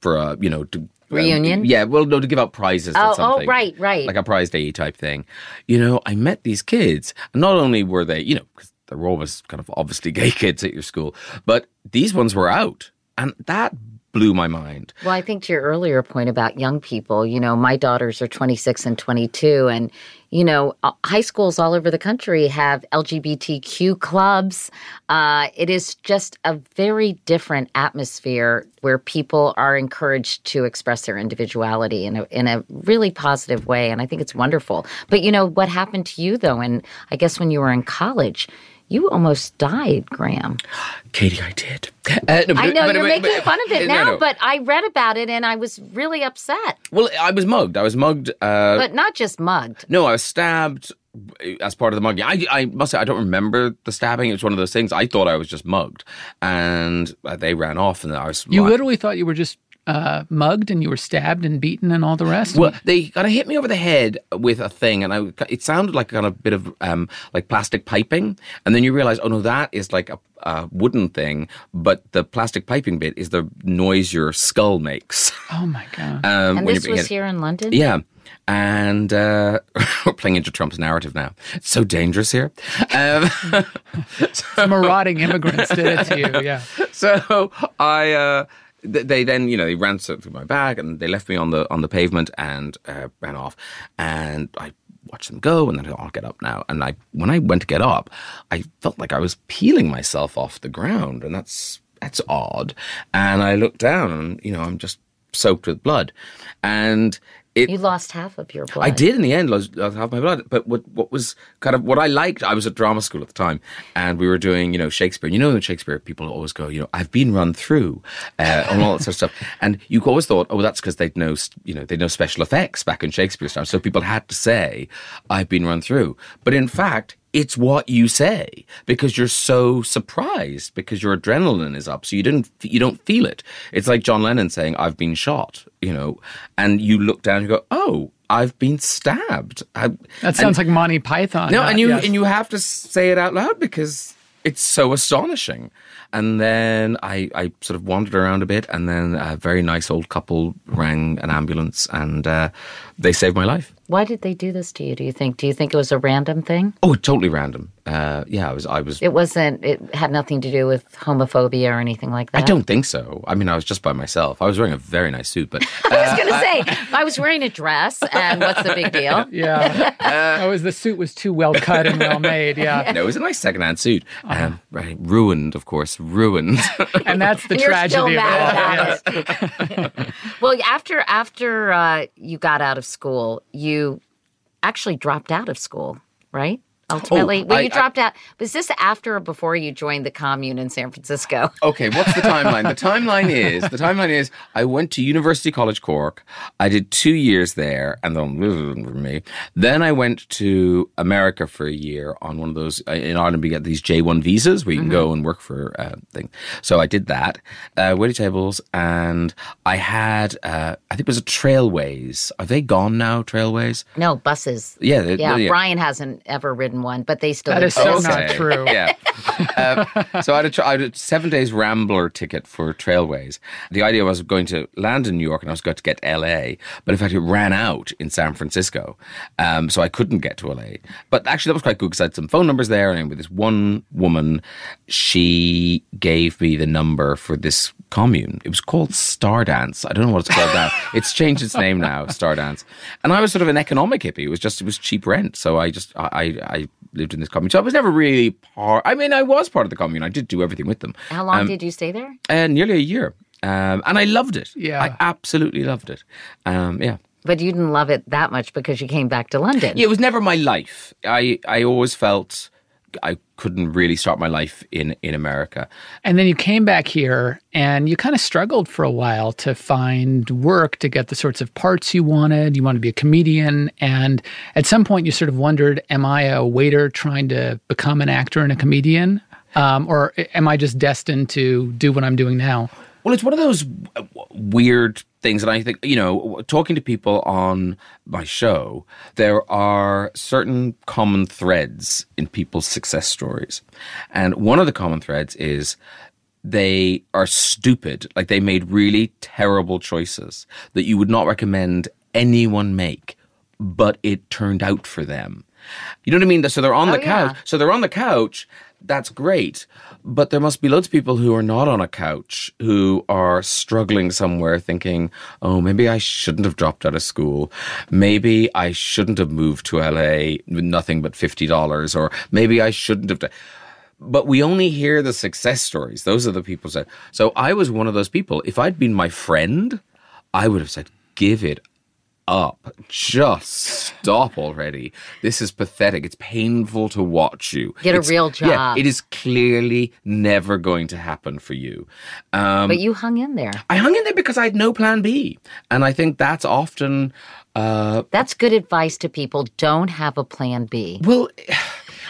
for a, you know, to um, Reunion? yeah, well, no, to give out prizes. or Oh, oh, right, right. Like a prize day type thing. You know, I met these kids, and not only were they, you know, because there were always kind of obviously [laughs] gay kids at your school, but these ones were out, and that blew my mind. Well, I think to your earlier point about young people, you know, my daughters are 26 and 22, and, you know, high schools all over the country have LGBTQ clubs. Uh, it is just a very different atmosphere where people are encouraged to express their individuality in a, in a really positive way. And I think it's wonderful. But, you know, what happened to you, though? And I guess when you were in college, you almost died, Graham. Katie, I did. Uh, no, I know but- you're but- making but- fun of it [laughs] no, now, no. but I read about it and I was really upset. well, I was mugged. I was mugged. Uh, but not just mugged. No, I was stabbed as part of the mugging. I, I must say, I don't remember the stabbing. It was one of those things. I thought I was just mugged, and uh, they ran off, and I was. You li- literally thought you were just uh, mugged and you were stabbed and beaten and all the rest? Well, they kind of hit me over the head with a thing, and I it sounded like kind of a bit of um, like plastic piping, and then you realize, oh no, that is like a, a wooden thing, but the plastic piping bit is the noise your skull makes. oh my God. [laughs] Um, and this was hit. here in London? Yeah. And uh, [laughs] we're playing into Trump's narrative now. It's so dangerous here. [laughs] Um, Some marauding immigrants did it to you, yeah. so I, uh, th- they then, you know, they ran through my bag and they left me on the on the pavement and uh, ran off. And I watched them go, and then I'll get up now. And I, when I went to get up, I felt like I was peeling myself off the ground, and that's that's odd. And I looked down, and you know, I'm just soaked with blood, and. It, You lost half of your blood. I did in the end lose, lose half my blood. But what what was kind of what I liked, I was at drama school at the time, and we were doing you know Shakespeare. You know in Shakespeare, people always go, you know, I've been run through, uh, and all that sort of stuff. And you always thought, oh, that's because they'd know you know they know special effects back in Shakespeare's time, so people had to say, I've been run through. But in fact. It's what you say because you're so surprised because your adrenaline is up, so you didn't you don't feel it. It's like John Lennon saying, "I've been shot," you know, and you look down and you go, "Oh, I've been stabbed." I, That sounds like Monty Python. no, uh, and you yes. and you have to say it out loud because it's so astonishing. And then I, I sort of wandered around a bit, and then a very nice old couple rang an ambulance, and uh, they saved my life. Why did they do this to you? Do you think? Do you think it was a random thing? Oh, totally random. Uh, yeah, I was. I was. It wasn't. It had nothing to do with homophobia or anything like that. I don't think so. I mean, I was just by myself. I was wearing a very nice suit, but [laughs] I was going to say I was wearing a dress, and what's the big deal? [laughs] Yeah. [laughs] oh, was the suit was too well cut and well made. Yeah. no, it was a nice secondhand suit. Um, right, ruined, of course, ruined. And that's the And you're still tragedy of mad it. about Well, after after uh, you got out of school, you actually dropped out of school, right? Ultimately, Oh, well, I- you I- dropped out. Was this after or before you joined the commune in San Francisco? [laughs] Okay, what's the timeline? the timeline is the timeline is I went to University College Cork. I did two years there, and then for me. Then I went to America for a year on one of those uh, in Ireland. We get these J one visas where you can go and work for uh, thing. So I did that, uh, waited tables, and I had uh, I think it was a Trailways. Are they gone now? Trailways. No buses. Yeah, they- yeah. yeah. Brian hasn't ever ridden in one, but they still That is exist. so not true. Yeah. Uh, [laughs] so I had, a, tr- I had a seven days Rambler ticket for Trailways. The idea was going to land in New York and I was going to get to LA, but in fact it ran out in San Francisco, um, so I couldn't get to LA. But actually that was quite good because I had some phone numbers there, and with this one woman, she gave me the number for this commune. It was called Stardance. I don't know what it's called now. [laughs] It's changed its name now, Stardance. And I was sort of an economic hippie. It was just it was cheap rent, so I just I I, I lived in this commune. So I was never really part. I mean, I was part of the commune. I did do everything with them. How long Um, did you stay there? Uh, nearly a year. Um, and I loved it. Yeah. I absolutely loved it. Um, yeah. But you didn't love it that much because you came back to London. Yeah, it was never my life. I, I always felt I couldn't really start my life in, in America. And then you came back here and you kind of struggled for a while to find work to get the sorts of parts you wanted. You wanted to be a comedian. And at some point, you sort of wondered Am I a waiter trying to become an actor and a comedian? Um, or am I just destined to do what I'm doing now? Well, it's one of those weird things that I think, you know, talking to people on my show, there are certain common threads in people's success stories. And one of the common threads is they are stupid. Like they made really terrible choices that you would not recommend anyone make, but it turned out for them. You know what I mean? So they're on Oh, the couch. yeah. So they're on the couch. That's great. But there must be loads of people who are not on a couch who are struggling somewhere thinking, oh, maybe I shouldn't have dropped out of school. Maybe I shouldn't have moved to LA with nothing but $50. Or maybe I shouldn't have. But we only hear the success stories. Those are the people. So I was one of those people. If I'd been my friend, I would have said, give it up. Just stop already. This is pathetic. It's painful to watch you. Get a real job. Yeah, it is clearly never going to happen for you. Um, but you hung in there. I hung in there because I had no plan B. And I think that's often. Uh, That's good advice to people. Don't have a plan B. well,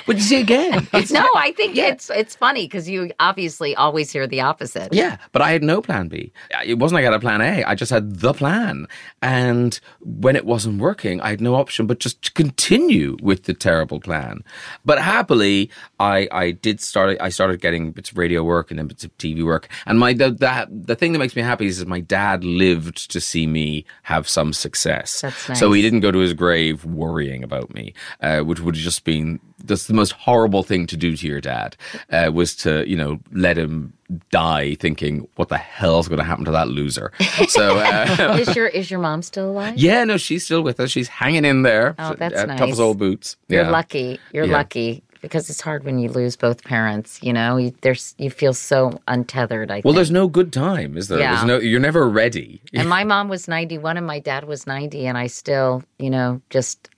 but you see again, [laughs] it's no, I think it's it's funny because you obviously always hear the opposite. Yeah, but I had no plan B. It wasn't like I had a plan A. I just had the plan. And when it wasn't working, I had no option but just to continue with the terrible plan. But happily, I, I did start, I started getting bits of radio work and then bits of TV work. And my, the, the, the thing that makes me happy is that my dad lived to see me have some success. That's So he didn't go to his grave worrying about me, uh, which would have just been that's the most horrible thing to do to your dad uh, was to you know let him die thinking what the hell's going to happen to that loser. So [laughs] uh, is your is your mom still alive? yeah, no, she's still with us. She's hanging in there. Oh, that's uh, nice. Tough as old boots. You're Yeah. lucky. You're Yeah. lucky because it's hard when you lose both parents. You know, you, there's you feel so untethered. I think. Well, think. there's no good time, is there? Yeah. There's no. You're never ready. and my mom was 91 and my dad was 90 and I still, you know, just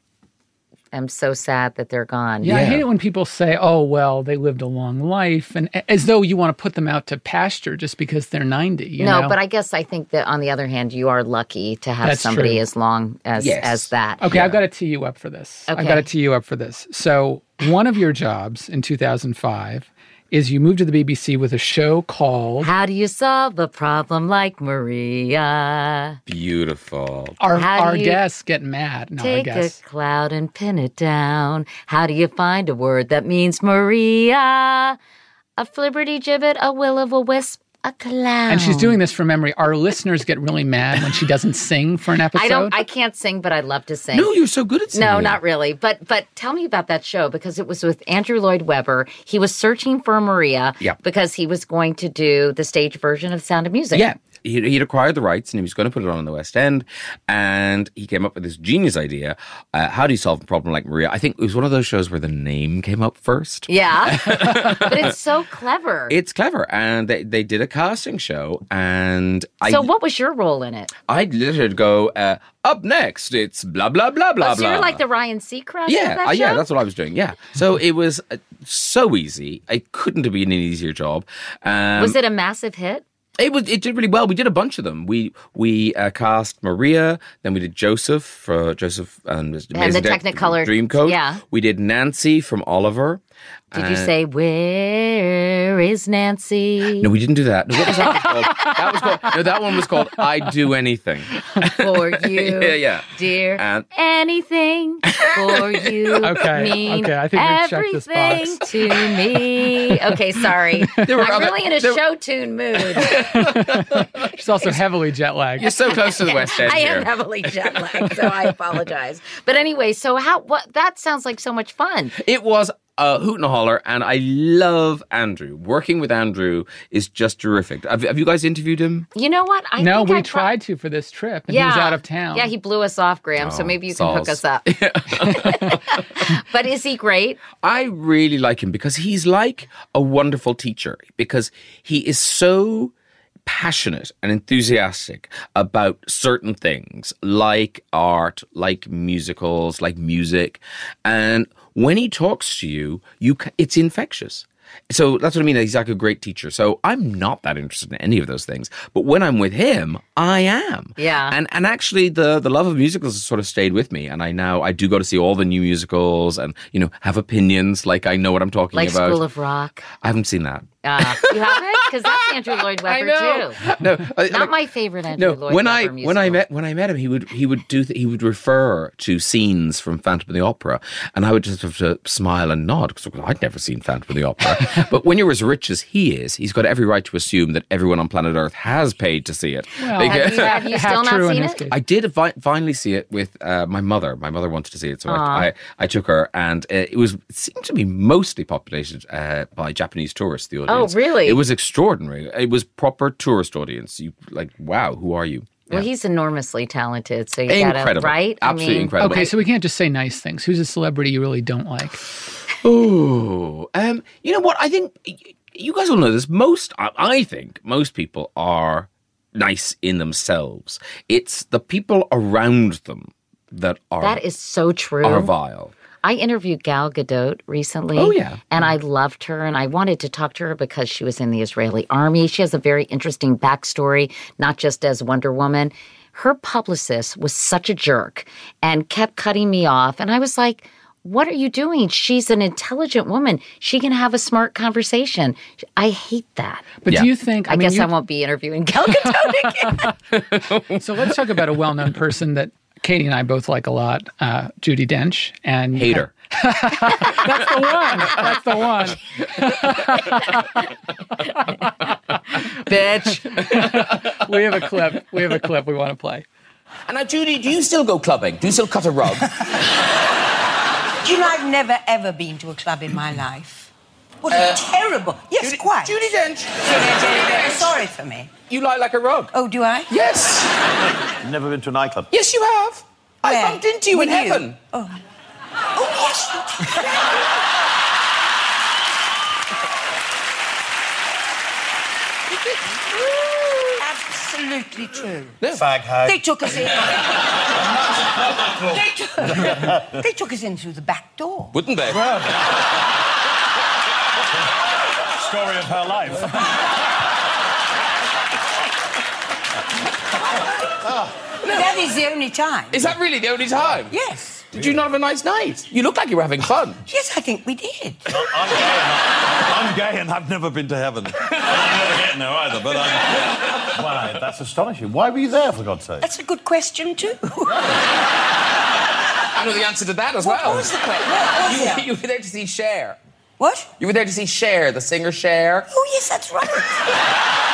am so sad that they're gone. Yeah, I hate it when people say, "Oh, well, they lived a long life," and as though you want to put them out to pasture just because they're ninety. You no, know? but I guess I think that on the other hand, you are lucky to have That's somebody true. as long as Yes. as that. Okay, I've got to tee you up for this. Okay. I've got to tee you up for this. So, one of your jobs in 2005 is you moved to the BBC with a show called How do you solve a problem like Maria? Beautiful. Our, How our guests get mad. No, I Take guess. a cloud and pin it down. How do you find a word that means Maria? A flibberty gibbet, a will of a wisp, a clown. And she's doing this from memory. Our listeners get really mad when she doesn't sing for an episode. I don't. I can't sing, but I'd love to sing. No, you're so good at singing. No, not really. But but tell me about that show because it was with Andrew Lloyd Webber. He was searching for Maria because he was going to do the stage version of Sound of Music. Yeah. He'd, he'd acquired the rights and he was going to put it on in the West End. And he came up with this genius idea. Uh, how do you solve a problem like Maria? I think it was one of those shows where the name came up first. Yeah. [laughs] but it's so clever. It's clever. And they, they did a casting show. And I, so what was your role in it? I literally go, uh, up next, it's blah, blah, blah, blah, oh, so blah. you're like the Ryan Seacrest yeah, that uh, yeah, that's what I was doing. Yeah. So it was uh, so easy. It couldn't have been an easier job. Um, was it a massive hit? It was. It did really well. We did a bunch of them. We we uh, cast Maria, then we did Joseph for Joseph and, And the Technicolor- Dreamcoat. yeah. We did Nancy from Oliver. Did you uh, say where is Nancy? No, we didn't do that. What was that one called? That was called. No, that one was called "I Do Anything." [laughs] for [laughs] you, yeah, yeah. dear. And anything for you. [laughs] Okay, mean okay, I think we've checked this everything box. to me. Okay, sorry. There were I'm other- really in a there- show tune mood. She's also heavily jet lagged. You're so close to the West End I here. am heavily jet lagged, so I apologize. But anyway, so how? What? That sounds like so much fun. It was Uh, a hoot and a holler, and I love Andrew. Working with Andrew is just terrific. Have, have you guys interviewed him? You know what? I no, think we I pro- tried to for this trip, and yeah, he was out of town. Yeah, he blew us off, Graham. so Oh, maybe you can hook us up. [laughs] [laughs] but is he great? I really like him because he's like a wonderful teacher because he is so passionate and enthusiastic about certain things like art, like musicals, like music. And when he talks to you, you it's infectious. So that's what I mean. He's like a great teacher. So I'm not that interested in any of those things. But when I'm with him, I am. Yeah. And and actually the the love of musicals has sort of stayed with me. And I now I do go to see all the new musicals and, you know, have opinions like I know what I'm talking Like about. School of Rock. I haven't seen that. Uh, you haven't? Because that's Andrew Lloyd [laughs] Webber too. [laughs] No, I- Not like- my favorite Andrew No, Lloyd when Webber I musical. when I met when I met him, he would he would do th- he would refer to scenes from Phantom of the Opera, and I would just have to smile and nod because I'd never seen Phantom of the Opera. [laughs] but when you're as rich as he is, he's got every right to assume that everyone on planet Earth has paid to see it. Well, Have you, have you Half [laughs] still not seen it? I did fi- finally see it with uh, my mother. My mother wanted to see it, so I, I I took her, and uh, it was it seemed to be mostly populated uh, by Japanese tourists. The audience. Oh, really? It was extraordinary. It was proper tourist audience. You like, wow, who are you? Well, he's enormously talented, so you gotta Incredible. right. Absolutely I mean, incredible. Okay, so we can't just say nice things. Who's a celebrity you really don't like? Oh, um, you know what? I think you guys all know this. Most, I, think, most people are nice in themselves. It's the people around them that are That is so true. are vile. I interviewed Gal Gadot recently. Oh, yeah. And I loved her and I wanted to talk to her because she was in the Israeli army. She has a very interesting backstory, not just as Wonder Woman. Her publicist was such a jerk and kept cutting me off. And I was like, what are you doing? She's an intelligent woman. She can have a smart conversation. I hate that. But Yeah. do you think? I, I, mean, guess you- I won't be interviewing Gal [laughs] Gadot again. [laughs] So let's talk about a well-known person that Katie and I both like a lot, uh, Judi Dench, and Hate her. [laughs] That's the one. That's the one. Bitch. we have a clip. We have a clip we want to play. And now, Judi, do you still go clubbing? Do you still cut a rug? Do you know, I've never ever been to a club in my life. What a uh, terrible. Yes, Judi- quite. Judi Dench. Very sorry for me. You lie like a rug. Oh, do I? Yes. Never been to a nightclub. Yes, you have. I bumped into you With in you? heaven. Oh. Oh, yes. [laughs] Absolutely true. Fag hag. They took us in. [laughs] they, took, [laughs] they took us in through the back door. Wouldn't they? Story of her life. [laughs] That is the only time. Is that really the only time? Yes. Did you not have a nice night? You look like you were having fun. Yes, I think we did. I'm gay, and I- I'm gay and I've never been to heaven. I'm never getting there either, but I'm... Why, that's astonishing. Why were you there, for God's sake? That's a good question, too. [laughs] I know the answer to that as What well. was the question? What was you, you were there to see Cher. What? You were there to see Cher, the singer Cher. Oh, yes, that's right.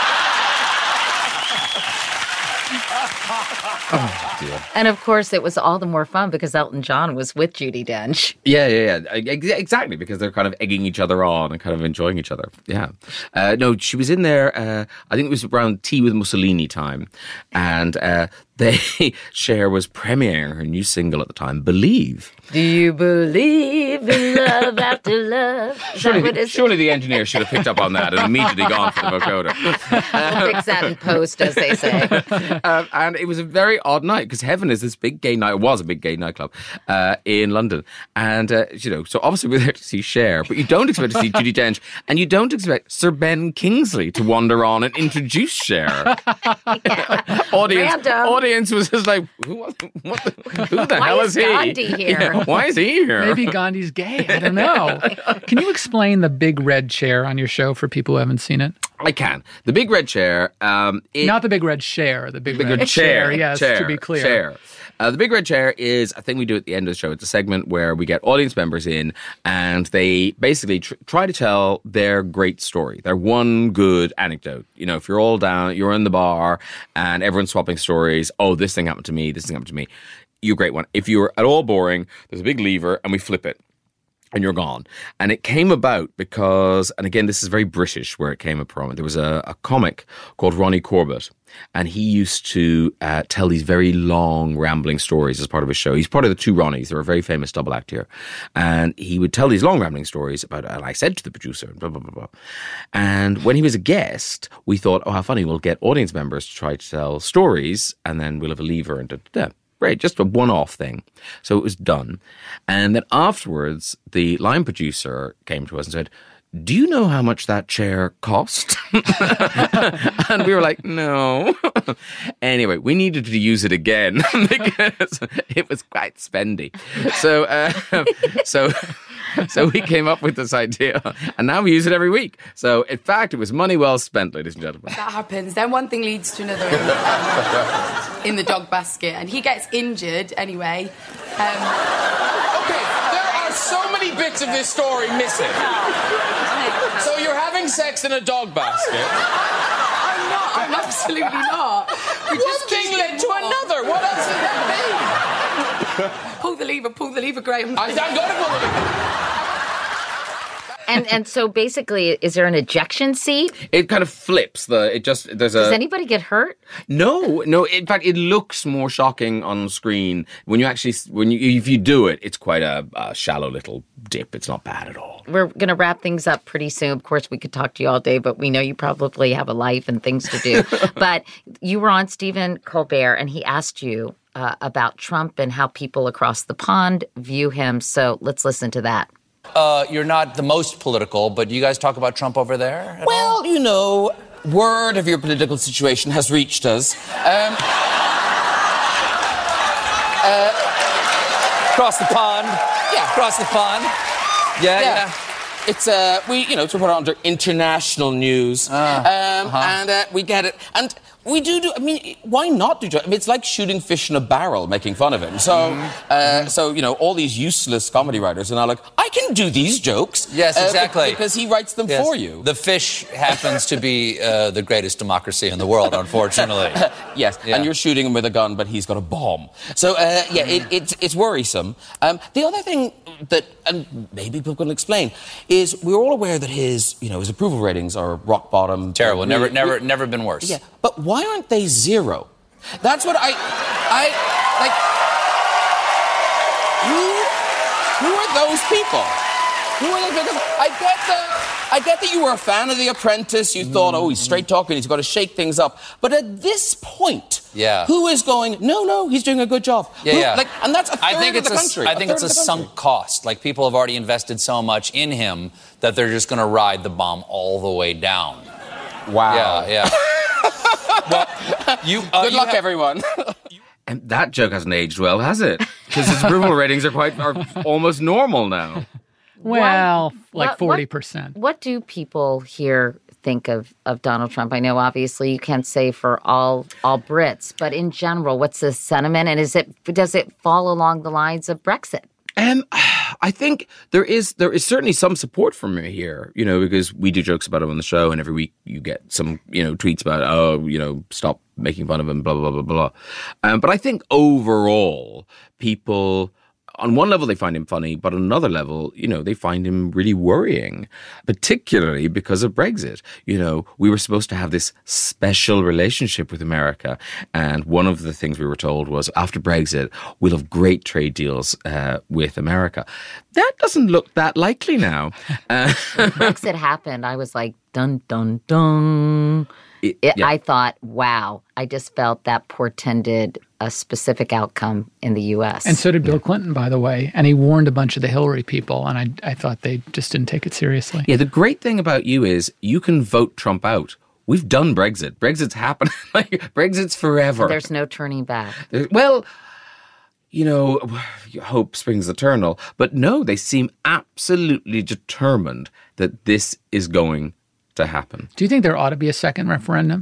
And of course, it was all the more fun because Elton John was with Judi Dench. Yeah, yeah, yeah. Ex- Exactly, because they're kind of egging each other on and kind of enjoying each other. Yeah. Uh, no, she was in there, uh, I think it was around Tea with Mussolini time. And uh, they, [laughs] Cher was premiering her new single at the time, Believe. Do you believe in love after [laughs] love? Surely, the, surely the engineer should have picked up on that and immediately gone for the vocoder. [laughs] We'll fix that in post, as they say. um, and it was a very odd night because Heaven is this big gay night. It was a big gay nightclub uh, in London, and uh, you know, so obviously we're there to see Cher, but you don't expect to see Judi Dench, and you don't expect Sir Ben Kingsley to wander on and introduce Cher. audience, Random. audience was just like, who, what the, what the, who the Why hell is is, he? Gandhi here? Yeah, why is he here? Maybe Gandhi's gay. I don't know. [laughs] Can you explain the big red chair on your show for people who haven't seen it? I can. The big red chair. Um, it, Not the big red chair, the big, big red, red chair. Yes, chair, to be clear. Chair. Uh, the big red chair is a thing we do at the end of the show. It's a segment where we get audience members in and they basically tr- try to tell their great story, their one good anecdote. You know, if you're all down, you're in the bar and everyone's swapping stories. Oh, this thing happened to me. This thing happened to me. You're a great one. If you're at all boring, there's a big lever and we flip it and you're gone. And it came about because, and again, this is very British where it came from. There was a, a comic called Ronnie Corbett, and he used to uh, tell these very long, rambling stories as part of his show. He's part of the two Ronnies. They're a very famous double act here. And he would tell these long, rambling stories about, and I said to the producer, and blah, blah, blah, blah. And when he was a guest, we thought, oh, how funny, we'll get audience members to try to tell stories, and then we'll have a lever and da, da, da. Great, just a one off thing. So it was done. And then afterwards, the line producer came to us and said, do you know how much that chair cost? [laughs] and we were like, no. [laughs] anyway, we needed to use it again [laughs] because it was quite spendy. So, uh, so, so we came up with this idea, and now we use it every week. So, in fact, it was money well spent, ladies and gentlemen. That happens. Then one thing leads to another in, the dog basket, and he gets injured anyway. Um, Okay, there are so many bits of this story missing. So you're having sex in a dog basket. I'm not. I'm absolutely not. We One just thing led to another. What else is that Pull the lever. Pull the lever, Graham. I, I'm going to pull the lever. And and so basically, is there an ejection seat? It kind of flips the. It just there's a. Does anybody get hurt? No, no. In fact, it looks more shocking on screen when you actually when you if you do it. It's quite a, a shallow little dip. It's not bad at all. We're going to wrap things up pretty soon. Of course, we could talk to you all day, but we know you probably have a life and things to do. [laughs] but you were on Stephen Colbert, and he asked you uh, about Trump and how people across the pond view him. So let's listen to that. Uh, you're not the most political, but do you guys talk about Trump over there? at all? Well, you know, word of your political situation has reached us. Um, Across the pond. yeah, Across the pond. Yeah, yeah. It's uh, we you know to put it under international news, Ah, um, uh-huh. and uh, we get it, and we do do. I mean, why not do? I mean, it's like shooting fish in a barrel, making fun of him. So, Mm-hmm. uh, so you know, all these useless comedy writers are now like, I can do these jokes. Yes, uh, exactly. because he writes them Yes. for you. The fish happens to be uh, the greatest democracy in the world, unfortunately. [laughs] yes, Yeah. and you're shooting him with a gun, but he's got a bomb. So uh, yeah, it, it's it's worrisome. Um, the other thing that, and maybe people can explain, is we're all aware that his you know his approval ratings are rock bottom. Terrible. Never, Really- never, never been worse. Yeah, but why aren't they zero? That's what I, I like. Who, who are those people? Who are they? Because I get the, I get that you were a fan of The Apprentice. You thought, oh, he's straight talking. He's got to shake things up. But at this point, Yeah. who is going? No, no, he's doing a good job. Yeah, Who- yeah. Like, and that's a third I think of it's the a, country. I think it's a of the country. sunk cost. Like people have already invested so much in him that they're just going to ride the bomb all the way down. Wow. Yeah, yeah. [laughs] well, you. Uh, Good you luck, have- everyone. [laughs] And that joke hasn't aged well, has it? Because his approval ratings are quite are almost normal now. Well, like what- forty percent. What do people here think of, of Donald Trump? I know obviously you can't say for all all Brits, but in general, what's the sentiment? And is it does it fall along the lines of Brexit? Um, [sighs] I think there is there is certainly some support from him here, you know, because we do jokes about him on the show, and every week you get some, you know, tweets about, oh, you know, stop making fun of him, blah blah blah blah blah. Um, but I think overall, people. On one level, they find him funny, but on another level, you know, they find him really worrying, particularly because of Brexit. You know, we were supposed to have this special relationship with America. And one of the things we were told was after Brexit, we'll have great trade deals uh, with America. That doesn't look that likely now. [laughs] Uh, [laughs] Brexit happened. I was like, dun dun dun. It- It- yeah. I thought, wow. I just felt that portended a specific outcome in the U.S. And so did Bill Clinton, by the way. And he warned a bunch of the Hillary people, and I, I thought they just didn't take it seriously. Yeah, the great thing about you is you can vote Trump out we've done Brexit. Brexit's happening. [laughs] like, Brexit's forever. There's no turning back. There- well, you know, hope springs eternal. But no, they seem absolutely determined that this is going to happen. Do you think there ought to be a second referendum?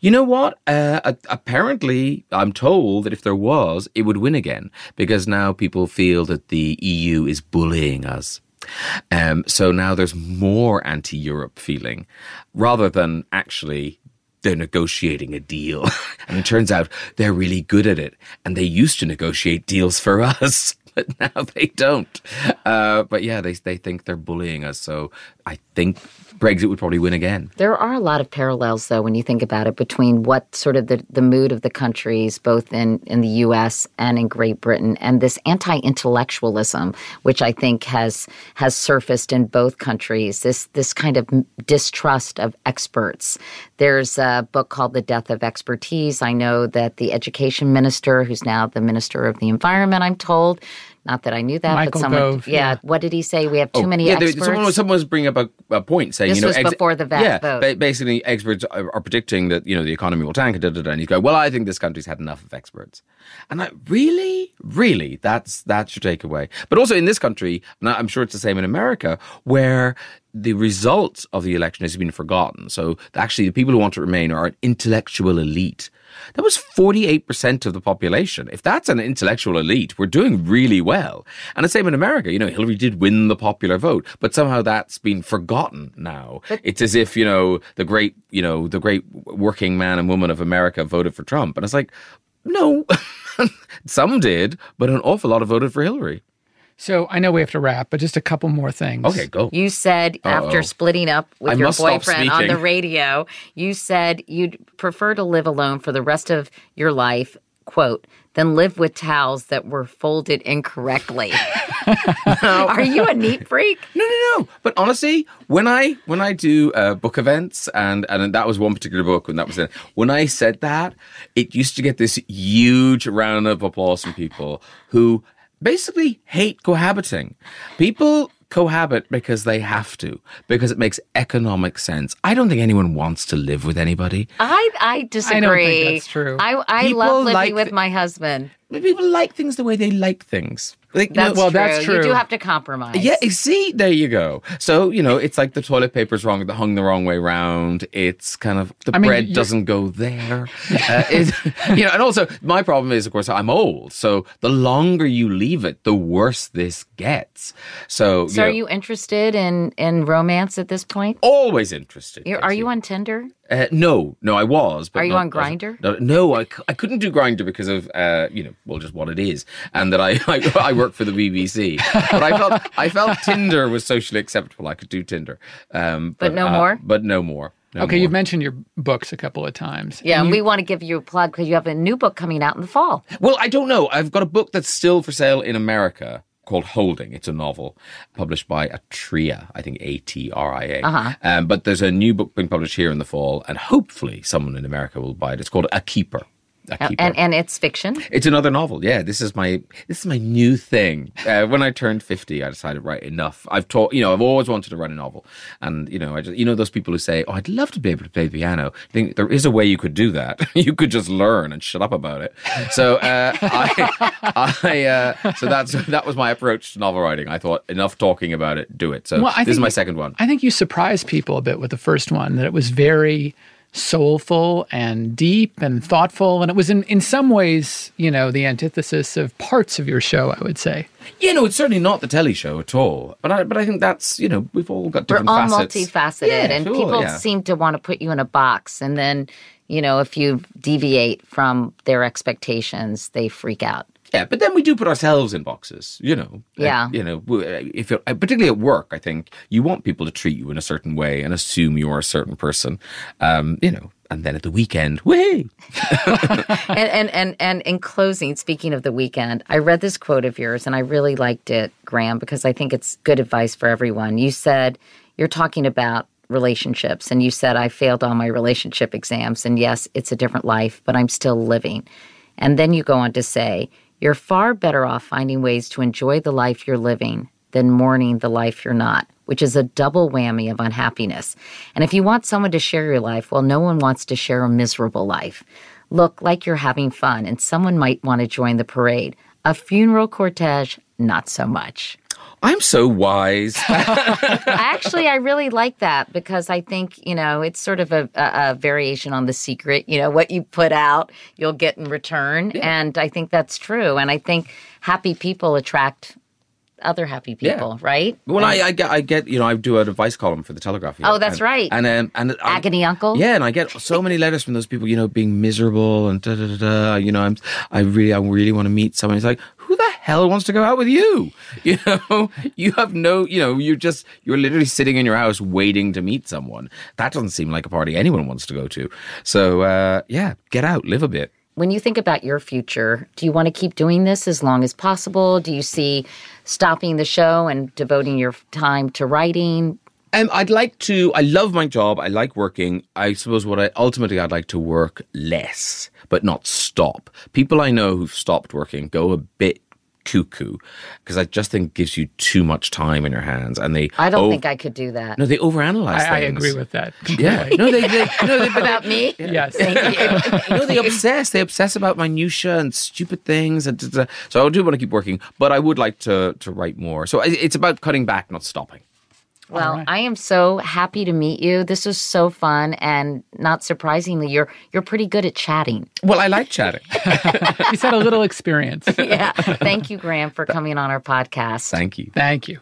You know what? Uh, apparently, I'm told that if there was, it would win again because now people feel that the EU is bullying us. Um, so now there's more anti Europe feeling rather than actually they're negotiating a deal. [laughs] and it turns out they're really good at it. And they used to negotiate deals for [laughs] us, but now they don't. Uh, but yeah, they, they think they're bullying us. So I think Brexit would probably win again. There are a lot of parallels, though, when you think about it, between what sort of the, the mood of the countries, both in, in the U.S. and in Great Britain, and this anti-intellectualism, which I think has has surfaced in both countries. This this kind of distrust of experts. There's a book called The Death of Expertise. I know that the education minister, who's now the minister of the environment, I'm told. Not that I knew that, Michael but someone, Gove, yeah. yeah. What did he say? We have too Oh, many yeah, there- experts. Someone, was- someone was bringing up a, a point saying, This you know, was before the va- yeah, vote. ba- basically experts are, are predicting that you know the economy will tank, and, da, da, da, and he's going, well, I think this country's had enough of experts, and I really, really, that's that's your takeaway. But also in this country, and I'm sure it's the same in America, where the results of the election has been forgotten. So actually, the people who want to remain are an intellectual elite. That was 48% of the population. If that's an intellectual elite, we're doing really well. And the same in America. You know, Hillary did win the popular vote, but somehow that's been forgotten now. it's as if, you know, the great, you know, the great working man and woman of America voted for Trump. And it's like, no, [laughs] some did, but an awful lot have voted for Hillary. So I know we have to wrap, but just a couple more things. Okay, go. You said after Uh-oh. splitting up with I your boyfriend on the radio, you said you'd prefer to live alone for the rest of your life, quote, than live with towels that were folded incorrectly. [laughs] Are you a neat freak? No, no, no. But honestly, when I when I do uh, book events, and and that was one particular book, when that was it. When I said that, it used to get this huge round of applause from people who basically hate cohabiting. People cohabit because they have to, because it makes economic sense. I don't think anyone wants to live with anybody. I I disagree. I don't think that's true. I, I People love living like with th- my husband. People like things the way they like things. Like, you That's well, true. that's You do have to compromise. Yeah, see, there you go. So, you know, it's like the toilet paper's wrong, hung the wrong way round. It's kind of, the I mean, bread doesn't go there. [laughs] uh, it, [laughs] you know, and also my problem is, of course, I'm old. So the longer you leave it, the worse this gets. So, So know, are you interested in in romance at this point? always interested. You're, are you on Tinder? Uh, no, no, I was. But Are you not- on Grindr? No, no, I, c- I couldn't do Grindr because of uh, you know, well, just what it is, and that I [laughs] I, I work for the BBC. But I felt I felt [laughs] Tinder was socially acceptable. I could do Tinder, um, But no uh, more? But no more. No okay, more. you've mentioned your books a couple of times. Yeah, and you- we want to give you a plug because you have a new book coming out in the fall. Well, I don't know. I've got a book that's still for sale in America called Holding. It's a novel published by Atria, I think A T R I A. Uh-huh. Um, but there's a new book being published here in the fall, and hopefully someone in America will buy it. It's called A Keeper. A Keeper. And and it's fiction. It's another novel. Yeah, this is my this is my new thing. Uh, when I turned fifty, I decided right enough. I've taught you know I've always wanted to write a novel, and you know I just you know those people who say oh I'd love to be able to play the piano. I think there is a way you could do that. [laughs] you could just learn and shut up about it. So uh, I [laughs] I uh, so that's [laughs] that was my approach to novel writing. I thought enough talking about it, do it. So Well, this is my second one. I think you surprised people a bit with the first one that it was very soulful and deep and thoughtful and it was in in some ways you know the antithesis of parts of your show i would say Yeah, no, it's certainly not the telly show at all. But I but I think that's you know we've all got different We're different all facets. multifaceted, Yeah, and sure, people yeah. seem to want to put you in a box, and then you know if you deviate from their expectations, they freak out. Yeah, but then we do put ourselves in boxes, you know. Yeah. You know, uh, if you're, uh, particularly at work, I think you want people to treat you in a certain way and assume you're a certain person, um, you know. And then at the weekend, whee! [laughs] and, and and and in closing, speaking of the weekend, I read this quote of yours and I really liked it, Graham, because I think it's good advice for everyone. You said you're talking about relationships and you said I failed all my relationship exams and yes, it's a different life, but I'm still living. And then you go on to say, you're far better off finding ways to enjoy the life you're living than mourning the life you're not. which is a double whammy of unhappiness. And if you want someone to share your life, well, no one wants to share a miserable life. Look like you're having fun, and someone might want to join the parade. A funeral cortege, not so much. I'm so wise. [laughs] Actually, I really like that because I think, you know, it's sort of a, a, a variation on the secret. You know, what you put out, you'll get in return. And I think that's true. And I think happy people attract other happy people, right? Well, And- I, I get, I get, you know, I do an advice column for the Telegraph. here, Oh, that's and- right. And um, and I- Agony Uncle? Yeah, and I get so many letters from those people, you know, being miserable and da da da da. You know, I'm, I really, I really want to meet someone. It's like, who the hell wants to go out with you? [laughs] You know, you have no, you know, you're just, you're literally sitting in your house waiting to meet someone. That doesn't seem like a party anyone wants to go to. So, uh, yeah, get out, live a bit. When you think about your future, do you want to keep doing this as long as possible? Do you see stopping the show and devoting your time to writing? Um, I'd like to. I love my job. I like working. I suppose what I ultimately I'd like to work less, but not stop. People I know who've stopped working go a bit cuckoo because I just think gives you too much time in your hands, and they. I don't ov- think I could do that. No, they overanalyze. I, I agree with that. Yeah, [laughs] no, they, they no, they, but About me? Yes. [laughs] no, they obsess. They obsess about minutia and stupid things, and da- da- so I do want to keep working, but I would like to to write more. So it's about cutting back, not stopping. Well, I am so happy to meet you. This was so fun, and not surprisingly, you're you're pretty good at chatting. Well, I like chatting. [laughs] He's had a little experience. [laughs] yeah. Thank you, Graham, for coming on our podcast. Thank you. Thank you.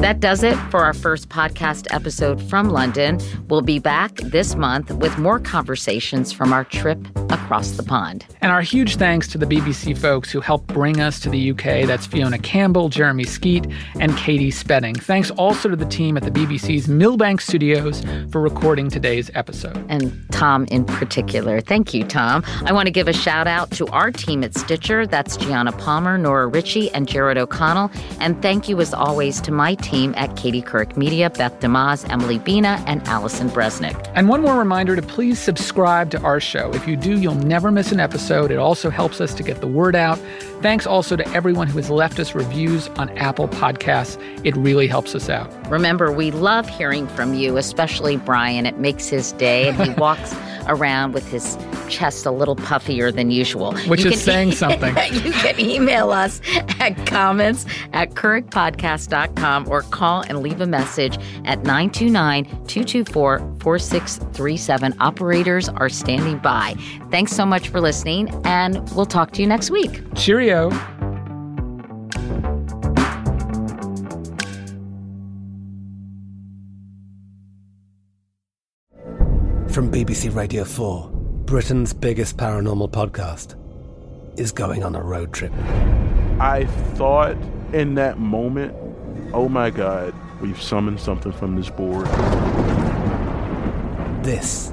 That does it for our first podcast episode from London. We'll be back this month with more conversations from our trip across the pond. And our huge thanks to the BBC folks who helped bring us to the UK. That's Fiona Campbell, Jeremy Skeet, and Katie Spedding. Thanks also to the team at the BBC's Millbank Studios for recording today's episode. And Tom in particular. Thank you, Tom. I want to give a shout out to our team at Stitcher. That's Gianna Palmer, Nora Ritchie, and Jared O'Connell. And thank you, as always, to my team at Katie Couric Media, Beth DeMaz, Emily Bina, and Allison Bresnick. And one more reminder to please subscribe to our show. If you do, you'll never miss an episode. It also helps us to get the word out. Thanks also to everyone who has left us reviews on Apple Podcasts. It really helps us out. Remember, we love hearing from you, especially Brian. It makes his day, and he [laughs] walks around with his chest a little puffier than usual. Which You is saying something. [laughs] you can email us at comments at couricpodcast.com or call and leave a message at 929 224 4637. Operators are standing by. Thanks so much for listening, and we'll talk to you next week. Cheerio. From BBC Radio 4, Britain's biggest paranormal podcast is going on a road trip. I thought in that moment, oh my God, we've summoned something from this board. This